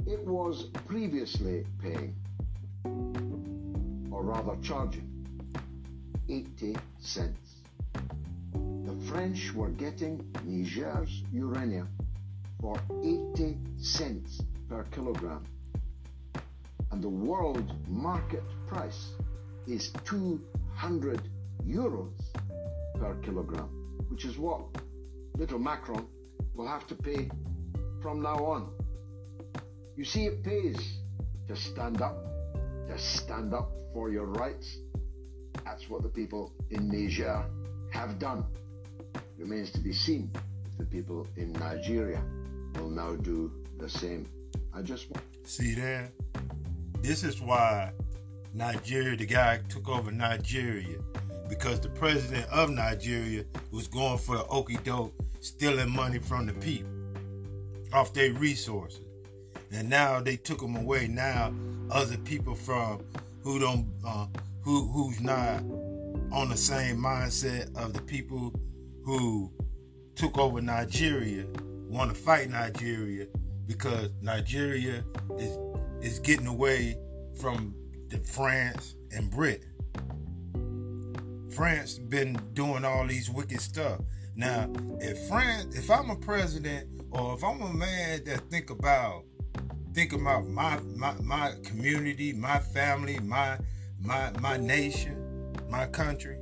[SPEAKER 44] It was previously paying, or rather charging, 80 cents. The French were getting Niger's uranium for 80 cents per kilogram. And the world market price is 200 euros per kilogram, which is what little Macron will have to pay from now on. You see, it pays to stand up, to stand up for your rights. That's what the people in Niger have done. Remains to be seen if the people in Nigeria will now do the same. I just want.
[SPEAKER 3] See there? This is why Nigeria, the guy took over Nigeria, because the president of Nigeria was going for the okey doke, stealing money from the people off their resources. And now they took them away. Now other people from who don't uh, who who's not on the same mindset of the people who took over Nigeria want to fight Nigeria because Nigeria is is getting away from the France and Britain. France been doing all these wicked stuff. Now, if France, if I'm a president or if I'm a man that think about think about my my, my community, my family, my my my nation, my country,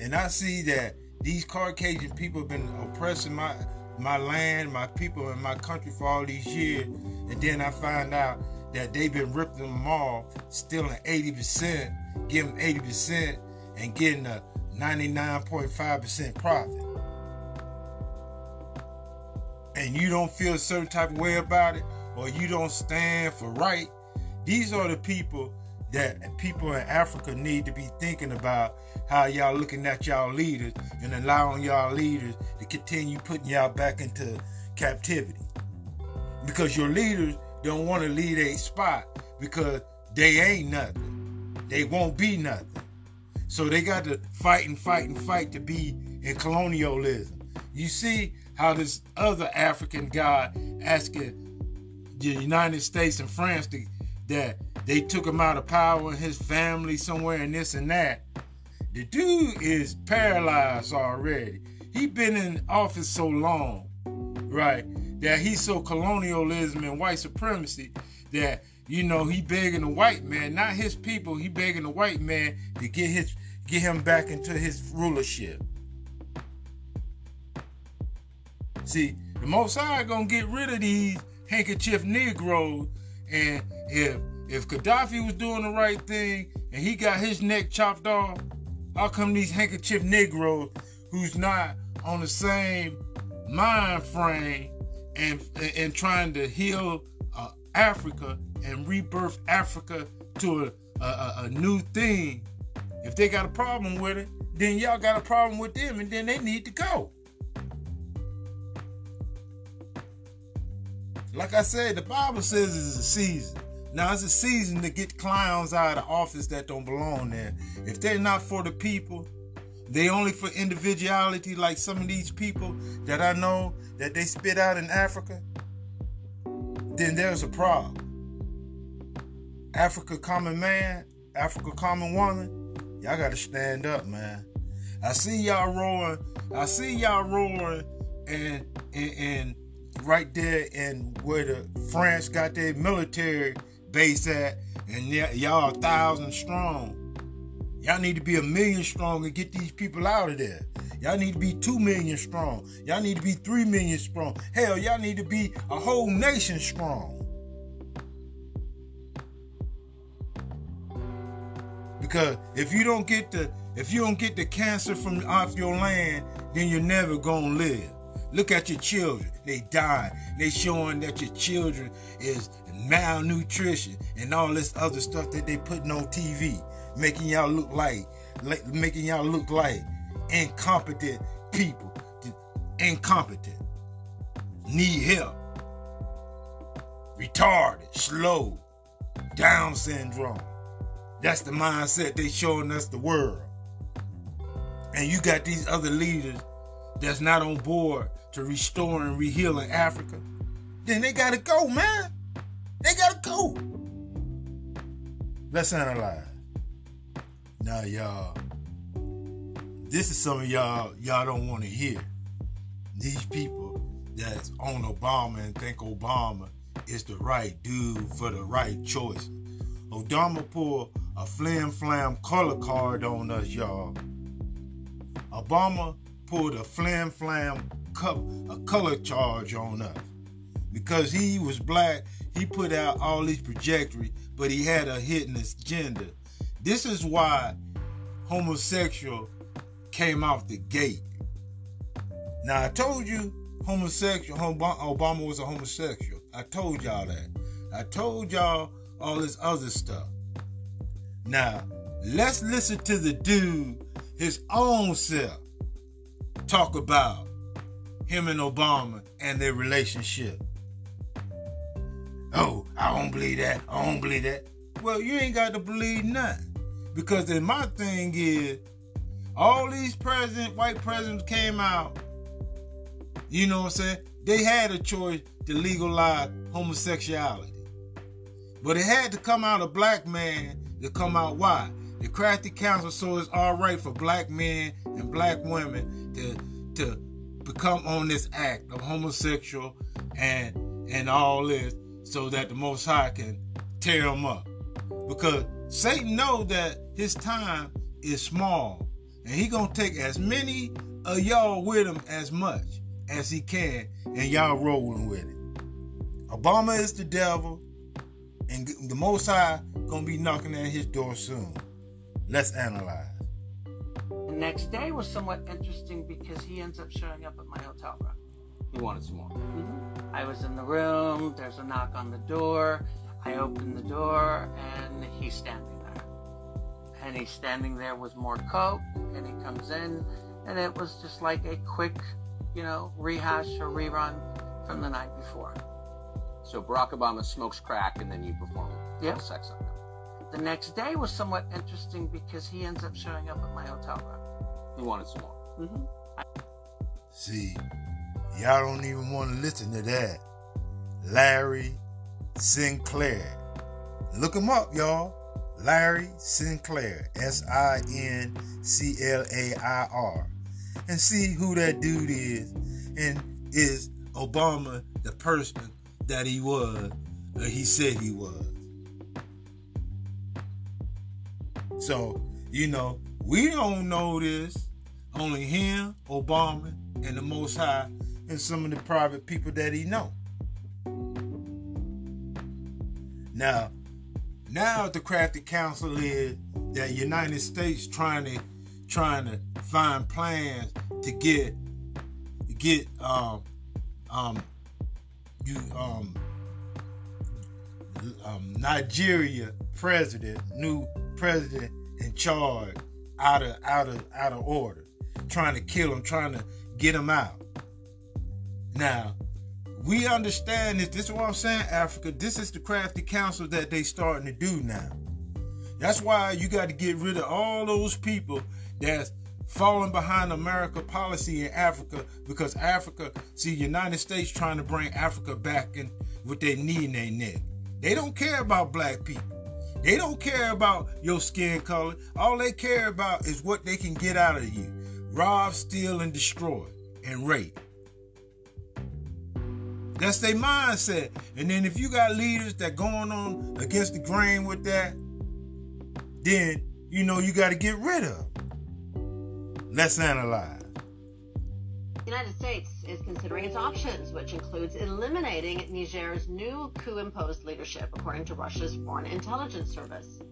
[SPEAKER 3] and I see that these Caucasian people have been oppressing my my land, my people, and my country for all these years, and then I find out that they've been ripping them off, stealing 80%, giving 80%, and getting a 99.5% profit. And you don't feel a certain type of way about it, or you don't stand for right. These are the people that people in Africa need to be thinking about how y'all looking at y'all leaders and allowing y'all leaders to continue putting y'all back into captivity. Because your leaders don't want to leave a spot because they ain't nothing. They won't be nothing. So they got to fight and fight and fight to be in colonialism. You see how this other African guy asking the United States and France to, that they took him out of power and his family somewhere and this and that. The dude is paralyzed already. He been in office so long, right? That he's so colonialism and white supremacy that you know he begging the white man, not his people. He begging the white man to get his get him back into his rulership. See, the Most High gonna get rid of these handkerchief Negroes, and if if Gaddafi was doing the right thing and he got his neck chopped off, how come these handkerchief Negroes who's not on the same mind frame and and trying to heal uh, Africa and rebirth Africa to a, a, a new thing, if they got a problem with it, then y'all got a problem with them, and then they need to go. Like I said, the Bible says it's a season. Now it's a season to get clowns out of office that don't belong there. If they're not for the people, they only for individuality, like some of these people that I know that they spit out in Africa, then there's a problem. Africa common man, Africa common woman, y'all gotta stand up, man. I see y'all roaring, I see y'all roaring and and, and right there in where the France got their military base at, and y'all a thousand strong. Y'all need to be a million strong and get these people out of there. Y'all need to be two million strong. Y'all need to be three million strong. Hell, y'all need to be a whole nation strong. Because if you don't get the if you don't get the cancer from off your land, then you're never gonna live. Look at your children. They dying. They showing that your children is malnutrition and all this other stuff that they putting on TV, making y'all look like, like making y'all look like incompetent people. Incompetent. Need help. Retarded, slow, Down syndrome. That's the mindset they showing us the world. And you got these other leaders that's not on board to restore and rehealing Africa, then they gotta go, man. They gotta go. Let's analyze. Now, y'all, this is some of y'all y'all don't want to hear. These people that's on Obama and think Obama is the right dude for the right choice. Obama pulled a flim flam color card on us, y'all. Obama pulled a flim flam cup, a color charge on us. Because he was black, he put out all these trajectory, but he had a hidden agenda. This is why homosexual came off the gate. Now I told you homosexual Obama was a homosexual. I told y'all that. I told y'all all this other stuff. Now, let's listen to the dude, his own self, talk about him and Obama and their relationship. Oh, I don't believe that. I don't believe that. Well, you ain't got to believe nothing. Because then my thing is, all these president, white presidents came out, you know what I'm saying? They had a choice to legalize homosexuality. But it had to come out a black man to come out why? The crafty counsel so it's all right for black men and black women to to become on this act of homosexual and and all this so that the most high can tear them up. Because Satan knows that his time is small and he gonna take as many of y'all with him as much as he can and y'all rolling with it. Obama is the devil and the Most High gonna be knocking at his door soon. Let's analyze.
[SPEAKER 34] The next day was somewhat interesting because he ends up showing up at my hotel room.
[SPEAKER 32] He wanted some more.
[SPEAKER 34] Mm-hmm. I was in the room. There's a knock on the door. I open the door, and he's standing there. And he's standing there with more coke, and he comes in, and it was just like a quick, you know, rehash or rerun from the night before.
[SPEAKER 32] So Barack Obama smokes crack and then you perform
[SPEAKER 34] yeah.
[SPEAKER 32] sex on him.
[SPEAKER 34] The next day was somewhat interesting because he ends up showing up at my hotel room.
[SPEAKER 32] He wanted some more.
[SPEAKER 34] Mm-hmm.
[SPEAKER 3] See, y'all don't even want to listen to that. Larry Sinclair. Look him up, y'all. Larry Sinclair. S I N C L A I R. And see who that dude is. And is Obama the person that he was, or he said he was. So, you know, we don't know this. Only him, Obama, and the Most High, and some of the private people that he know. Now, now the crafty counsel is that United States trying to trying to find plans to get get um um you um, um, Nigeria president, new president in charge, out of out of out of order, trying to kill him, trying to get him out. Now, we understand this. This is what I'm saying, Africa. This is the crafty counsel that they starting to do now. That's why you got to get rid of all those people that's falling behind America policy in Africa because Africa, see, United States trying to bring Africa back in with their knee in their neck. They don't care about black people. They don't care about your skin color. All they care about is what they can get out of you. Rob, steal, and destroy, and rape. That's their mindset. And then if you got leaders that going on against the grain with that, then you know you got to get rid of. Let's analyze.
[SPEAKER 45] The United States is considering its options, which includes eliminating Niger's new coup imposed leadership, according to Russia's Foreign Intelligence Service.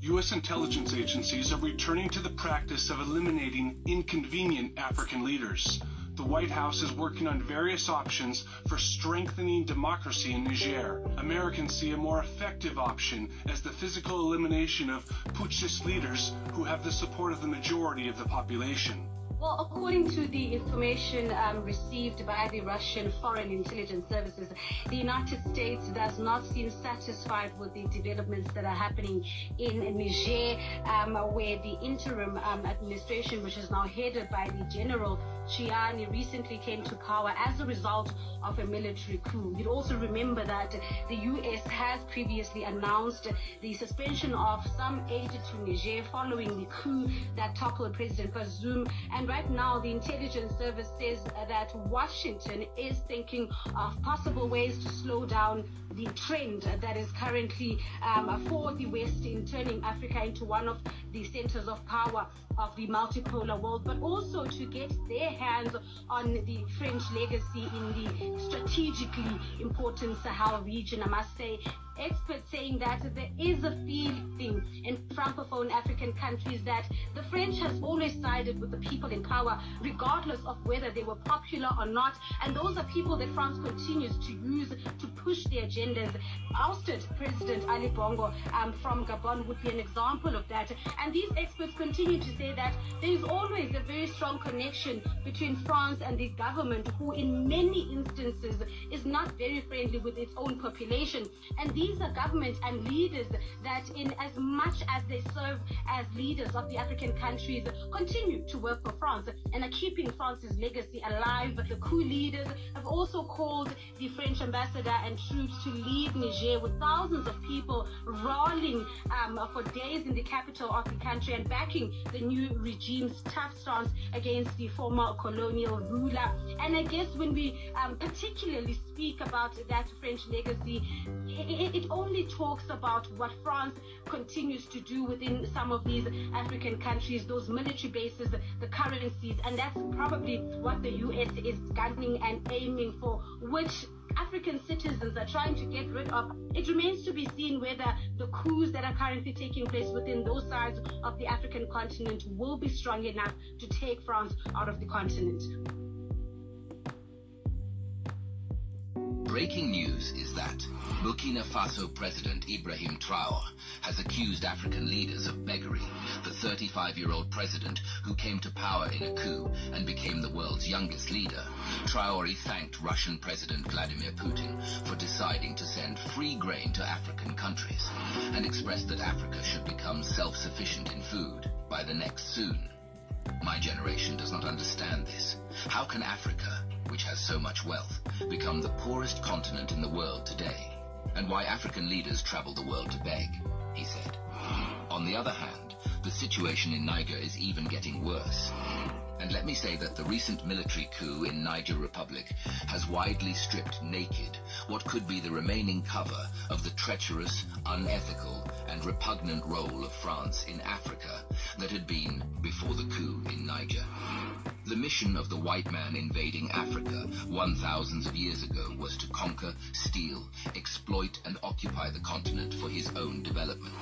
[SPEAKER 46] U.S. intelligence agencies are returning to the practice of eliminating inconvenient African leaders.
[SPEAKER 34] The White House is working on various options for strengthening democracy in Niger. Americans see a more effective option as the physical elimination of putschist leaders who have the support of the majority of the population.
[SPEAKER 47] Well, according to the information um, received by the Russian Foreign Intelligence Services, the United States does not seem satisfied with the developments that are happening in Niger, um, where the interim um, administration, which is now headed by the General Tchiani, recently came to power as a result of a military coup. You'd also remember that the U.S. has previously announced the suspension of some aid to Niger following the coup that toppled President Bazoum and right now, the intelligence service says that Washington is thinking of possible ways to slow down the trend that is currently um, for the West in turning Africa into one of the centers of power of the multipolar world, but also to get their hands on the French legacy in the strategically important Sahel region. I must say, experts saying that there is a feeling in francophone African countries that the French has always sided with the people in power, regardless of whether they were popular or not. And those are people that France continues to use to push their agendas. Ousted President Ali Bongo um, from Gabon would be an example of that. And these experts continue to say that there is always a very strong connection between France and the government, who in many instances is not very friendly with its own population. And these these are governments and leaders that, in as much as they serve as leaders of the African countries, continue to work for France and are keeping France's legacy alive. But the coup leaders have also called the French ambassador and troops to leave Niger with thousands of people rolling um, for days in the capital of the country and backing the new regime's tough stance against the former colonial ruler. And I guess when we um, particularly speak about that French legacy, it, it only talks about what France continues to do within some of these African countries, those military bases, the currencies, and that's probably what the US is gunning and aiming for, which African citizens are trying to get rid of. It remains to be seen whether the coups that are currently taking place within those sides of the African continent will be strong enough to take France out of the continent.
[SPEAKER 15] Breaking news is that Burkina Faso President Ibrahim Traore has accused African leaders of beggary. The 35-year-old president, who came to power in a coup and became the world's youngest leader, Traore thanked Russian President Vladimir Putin for deciding to send free grain to African countries and expressed that Africa should become self-sufficient in food by the next soon. My generation does not understand this. How can Africa, which has so much wealth, become the poorest continent in the world today? And why African leaders travel the world to beg, he said. On the other hand, the situation in Niger is even getting worse. And let me say that the recent military coup in Niger Republic has widely stripped naked what could be the remaining cover of the treacherous, unethical, and repugnant role of France in Africa that had been before the coup in Niger. The mission of the white man invading Africa one thousands of years ago was to conquer, steal, exploit, and occupy the continent for his own development.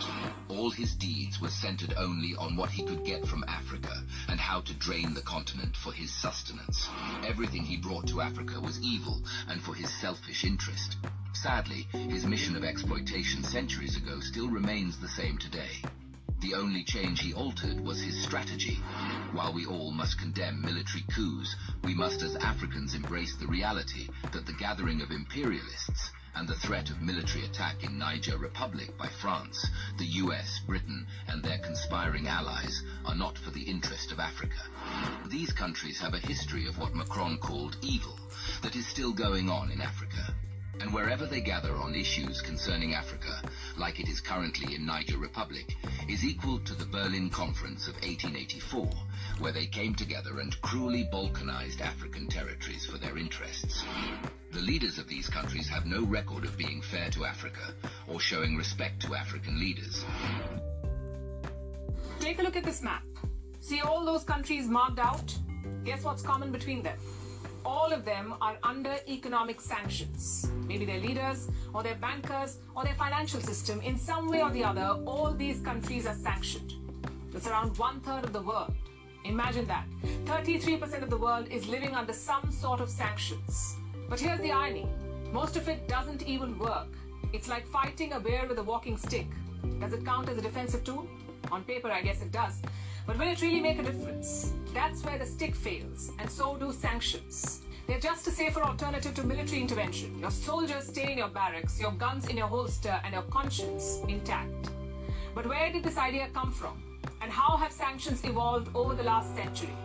[SPEAKER 15] All his deeds were centered only on what he could get from Africa and how to drain the continent for his sustenance. Everything he brought to Africa was evil and for his selfish interest. Sadly, his mission of exploitation centuries ago still remains the same today. The only change he altered was his strategy. While we all must condemn military coups, we must as Africans embrace the reality that the gathering of imperialists and the threat of military attack in Niger Republic by France, the US, Britain, and their conspiring allies are not for the interest of Africa. These countries have a history of what Macron called evil that is still going on in Africa. And wherever they gather on issues concerning Africa, like it is currently in Niger Republic, is equal to the Berlin Conference of 1884, where they came together and cruelly balkanized African territories for their interests. The leaders of these countries have no record of being fair to Africa or showing respect to African leaders.
[SPEAKER 48] Take a look at this map. See all those countries marked out? Guess what's common between them? All of them are under economic sanctions. Maybe their leaders, or their bankers, or their financial system, in some way or the other, all these countries are sanctioned. That's around one third of the world. Imagine that. 33% of the world is living under some sort of sanctions. But here's the irony. Most of it doesn't even work. It's like fighting a bear with a walking stick. Does it count as a defensive tool? On paper, I guess it does. But will it really make a difference? That's where the stick fails, and so do sanctions. They're just a safer alternative to military intervention. Your soldiers stay in your barracks, your guns in your holster, and your conscience intact. But where did this idea come from? And how have sanctions evolved over the last century?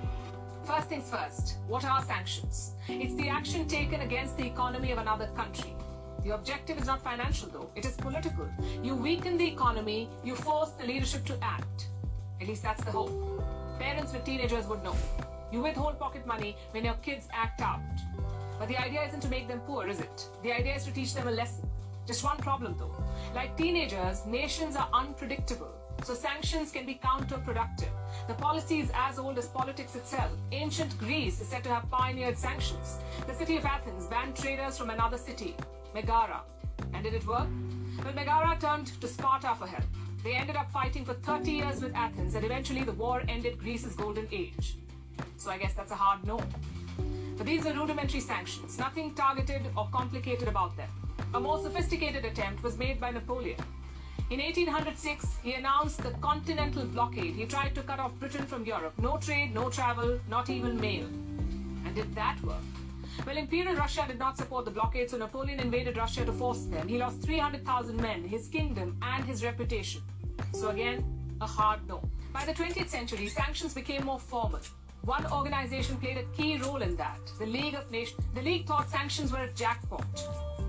[SPEAKER 48] First things first, what are sanctions? It's the action taken against the economy of another country. The objective is not financial though, it is political. You weaken the economy, you force the leadership to act. At least that's the hope. Parents with teenagers would know. You withhold pocket money when your kids act out. But the idea isn't to make them poor, is it? The idea is to teach them a lesson. Just one problem though. Like teenagers, nations are unpredictable. So sanctions can be counterproductive. The policy is as old as politics itself. Ancient Greece is said to have pioneered sanctions. The city of Athens banned traders from another city, Megara. And did it work? Well, Megara turned to Sparta for help. They ended up fighting for 30 years with Athens, and eventually the war ended Greece's golden age. So I guess that's a hard no. But these are rudimentary sanctions, nothing targeted or complicated about them. A more sophisticated attempt was made by Napoleon. In 1806, he announced the continental blockade. He tried to cut off Britain from Europe. No trade, no travel, not even mail. And did that work? Well, Imperial Russia did not support the blockade, so Napoleon invaded Russia to force them. He lost 300,000 men, his kingdom, and his reputation. So again, a hard no. By the 20th century, sanctions became more formal. One organization played a key role in that, the League of Nations. The League thought sanctions were a jackpot.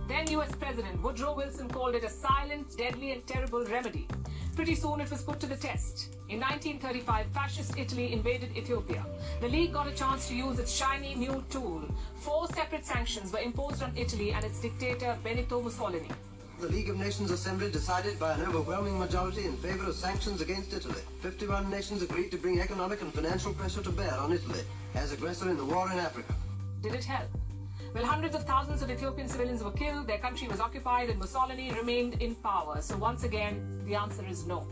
[SPEAKER 48] Then US President Woodrow Wilson called it a silent, deadly, and terrible remedy. Pretty soon it was put to the test. In 1935, fascist Italy invaded Ethiopia. The League got a chance to use its shiny new tool. Four separate sanctions were imposed on Italy and its dictator Benito Mussolini.
[SPEAKER 49] The League of Nations Assembly decided by an overwhelming majority in favor of sanctions against Italy. 51 nations agreed to bring economic and financial pressure to bear on Italy as aggressor in the war in Africa.
[SPEAKER 48] Did it help? Well, hundreds of thousands of Ethiopian civilians were killed, their country was occupied, and Mussolini remained in power. So once again, the answer is no.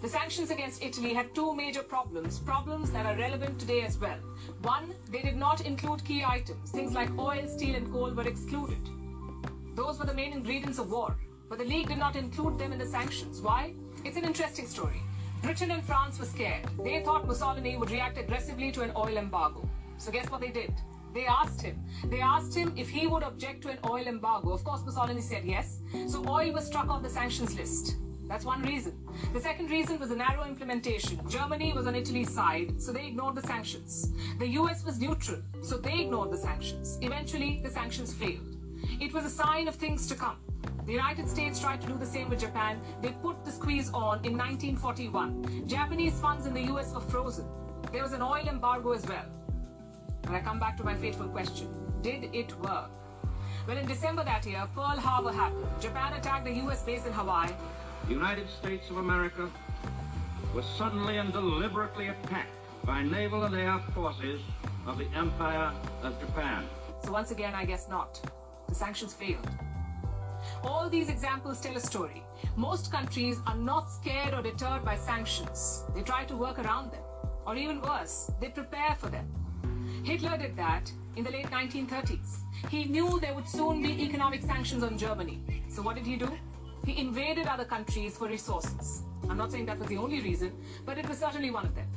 [SPEAKER 48] The sanctions against Italy had two major problems, problems that are relevant today as well. One, they did not include key items. Things like oil, steel, and coal were excluded. Those were the main ingredients of war, but the League did not include them in the sanctions. Why? It's an interesting story. Britain and France were scared. They thought Mussolini would react aggressively to an oil embargo. So guess what they did? They asked him. They asked him if he would object to an oil embargo. Of course, Mussolini said yes. So oil was struck off the sanctions list. That's one reason. The second reason was a narrow implementation. Germany was on Italy's side, so they ignored the sanctions. The US was neutral, so they ignored the sanctions. Eventually, the sanctions failed. It was a sign of things to come. The United States tried to do the same with Japan. They put the squeeze on in 1941. Japanese funds in the US were frozen. There was an oil embargo as well. And I come back to my fateful question. Did it work? Well, in December that year, Pearl Harbor happened. Japan attacked the U.S. base in Hawaii.
[SPEAKER 50] The United States of America was suddenly and deliberately attacked by naval and air forces of the Empire of Japan.
[SPEAKER 48] So once again, I guess not. The sanctions failed. All these examples tell a story. Most countries are not scared or deterred by sanctions. They try to work around them. Or even worse, they prepare for them. Hitler did that in the late 1930s. He knew there would soon be economic sanctions on Germany. So what did he do? He invaded other countries for resources. I'm not saying that was the only reason, but it was certainly one of them.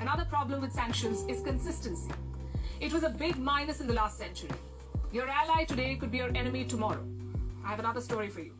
[SPEAKER 48] Another problem with sanctions is consistency. It was a big minus in the last century. Your ally today could be your enemy tomorrow. I have another story for you.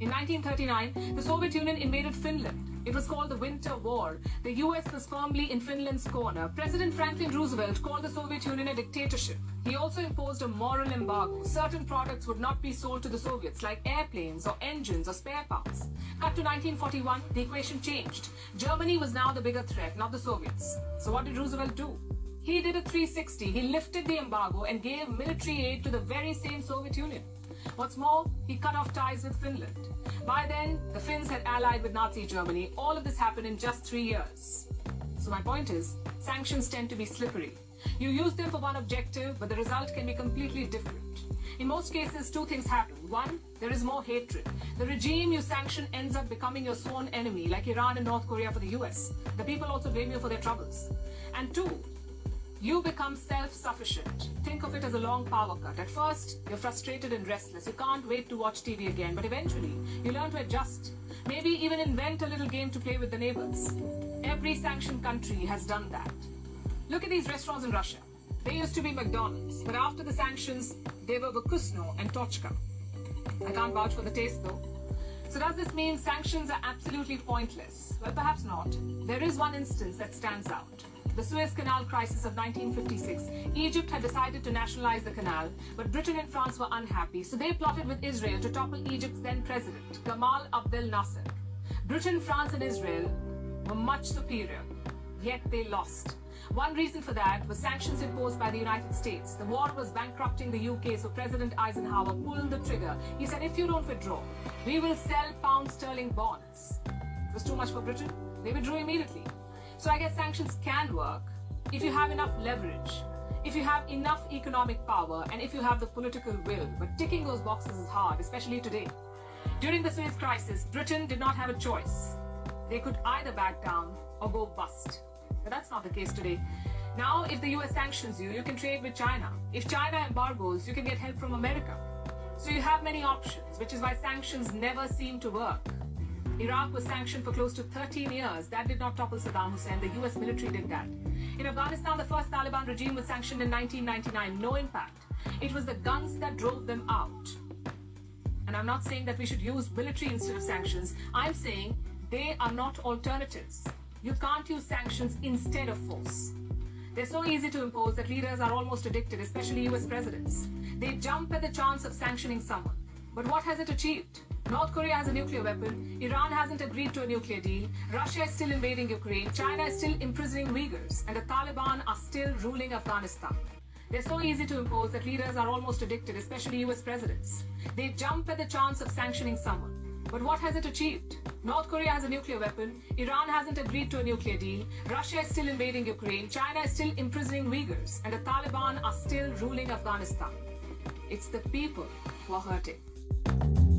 [SPEAKER 48] In 1939, the Soviet Union invaded Finland. It was called the Winter War. The US was firmly in Finland's corner. President Franklin Roosevelt called the Soviet Union a dictatorship. He also imposed a moral embargo. Certain products would not be sold to the Soviets, like airplanes or engines or spare parts. Cut to 1941, the equation changed. Germany was now the bigger threat, not the Soviets. So what did Roosevelt do? He did a 360. He lifted the embargo and gave military aid to the very same Soviet Union. What's more, he cut off ties with Finland. By then, the Finns had allied with Nazi Germany. All of this happened in just three years. So my point is, sanctions tend to be slippery. You use them for one objective, but the result can be completely different. In most cases, two things happen. One, there is more hatred. The regime you sanction ends up becoming your sworn enemy, like Iran and North Korea for the US. The people also blame you for their troubles. And two, you become self-sufficient. Think of it as a long power cut. At first, you're frustrated and restless. You can't wait to watch TV again, but eventually, you learn to adjust. Maybe even invent a little game to play with the neighbors. Every sanctioned country has done that. Look at these restaurants in Russia. They used to be McDonald's, but after the sanctions, they were Vkusno and Tochka. I can't vouch for the taste though. So does this mean sanctions are absolutely pointless? Well, perhaps not. There is one instance that stands out the Suez Canal crisis of 1956. Egypt had decided to nationalize the canal, but Britain and France were unhappy, so they plotted with Israel to topple Egypt's then president, Gamal Abdel Nasser. Britain, France, and Israel were much superior, yet they lost. One reason for that was sanctions imposed by the United States. The war was bankrupting the UK, so President Eisenhower pulled the trigger. He said, if you don't withdraw, we will sell pound sterling bonds. It was too much for Britain. They withdrew immediately. So I guess sanctions can work if you have enough leverage, if you have enough economic power, and if you have the political will. But ticking those boxes is hard, especially today. During the Suez crisis, Britain did not have a choice. They could either back down or go bust. But that's not the case today. Now, if the US sanctions you, you can trade with China. If China embargoes, you can get help from America. So you have many options, which is why sanctions never seem to work. Iraq was sanctioned for close to 13 years. That did not topple Saddam Hussein. The US military did that. In Afghanistan, the first Taliban regime was sanctioned in 1999. No impact. It was the guns that drove them out. And I'm not saying that we should use military instead of sanctions. I'm saying they are not alternatives. You can't use sanctions instead of force. They're so easy to impose that leaders are almost addicted, especially US presidents. They jump at the chance of sanctioning someone. But what has it achieved? North Korea has a nuclear weapon. Iran hasn't agreed to a nuclear deal. Russia is still invading Ukraine. China is still imprisoning Uyghurs. And the Taliban are still ruling Afghanistan. They're so easy to impose that leaders are almost addicted, especially US presidents. They jump at the chance of sanctioning someone. But what has it achieved? North Korea has a nuclear weapon. Iran hasn't agreed to a nuclear deal. Russia is still invading Ukraine. China is still imprisoning Uyghurs. And the Taliban are still ruling Afghanistan. It's the people who are hurting.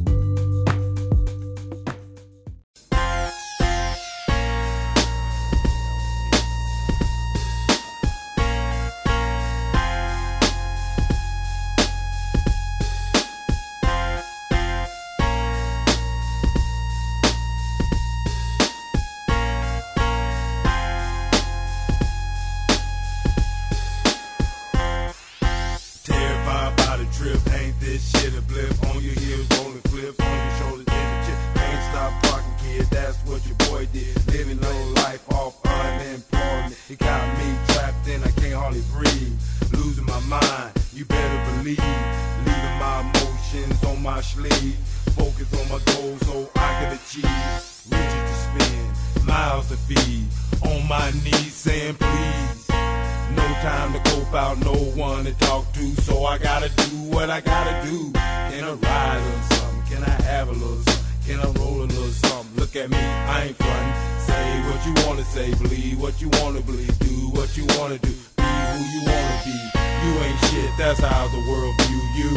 [SPEAKER 3] Time to cope out, no one to talk to, so I gotta do what I gotta do. Can I ride little something? Can I have a little something? Can I roll a little something? Look at me, I ain't frontin'. Say what you wanna say, believe what you wanna believe, do what you wanna do, be who you wanna be. You ain't shit, that's how the world view you.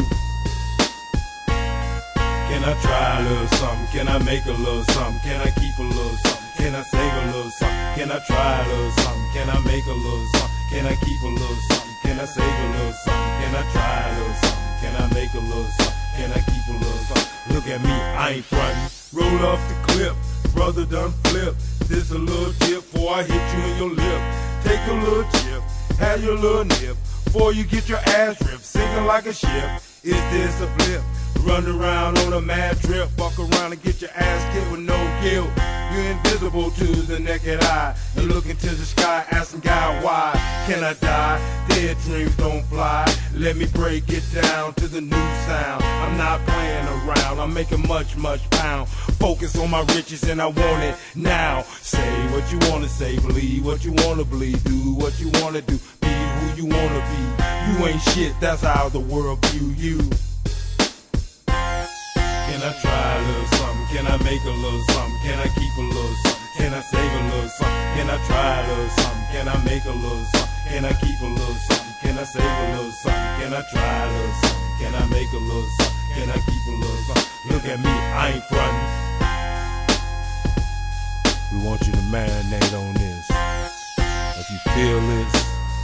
[SPEAKER 3] Can I try a little something? Can I make a little something? Can I keep a little something? Can I save a little something? Can I try a little something? Can I make a little something? Can I keep a little something? Can I save a little something? Can I try a little something? Can I make a little something? Can I keep a little something? Look at me, I ain't frontin'. Roll off the clip, brother done flip. This a little tip before I hit you in your lip. Take a little chip, have your little nip. Before you get your ass ripped, sinking like a ship. Is this a blip? Run around on a mad trip, fuck around and get your ass kicked with no guilt. You're invisible to the naked eye. You look into the sky, asking God why. Can I die? Dead dreams don't fly. Let me break it down to the new sound. I'm not playing around. I'm making much, much pound. Focus on my riches and I want it now. Say what you wanna say, believe what you wanna believe, do what you wanna do, who you wanna be. You ain't shit, that's how the world view you. Can I try a little something? Can I make a little something? Can I keep a little something? Can I save a little something? Can I try a little something? Can I make a little something? Can I keep a little something? Can I save a little something? Can I try a little something? Can I make a little something? Can I keep a little something? Look at me, I ain't frontin'. We want you to marinate on this. If you feel this,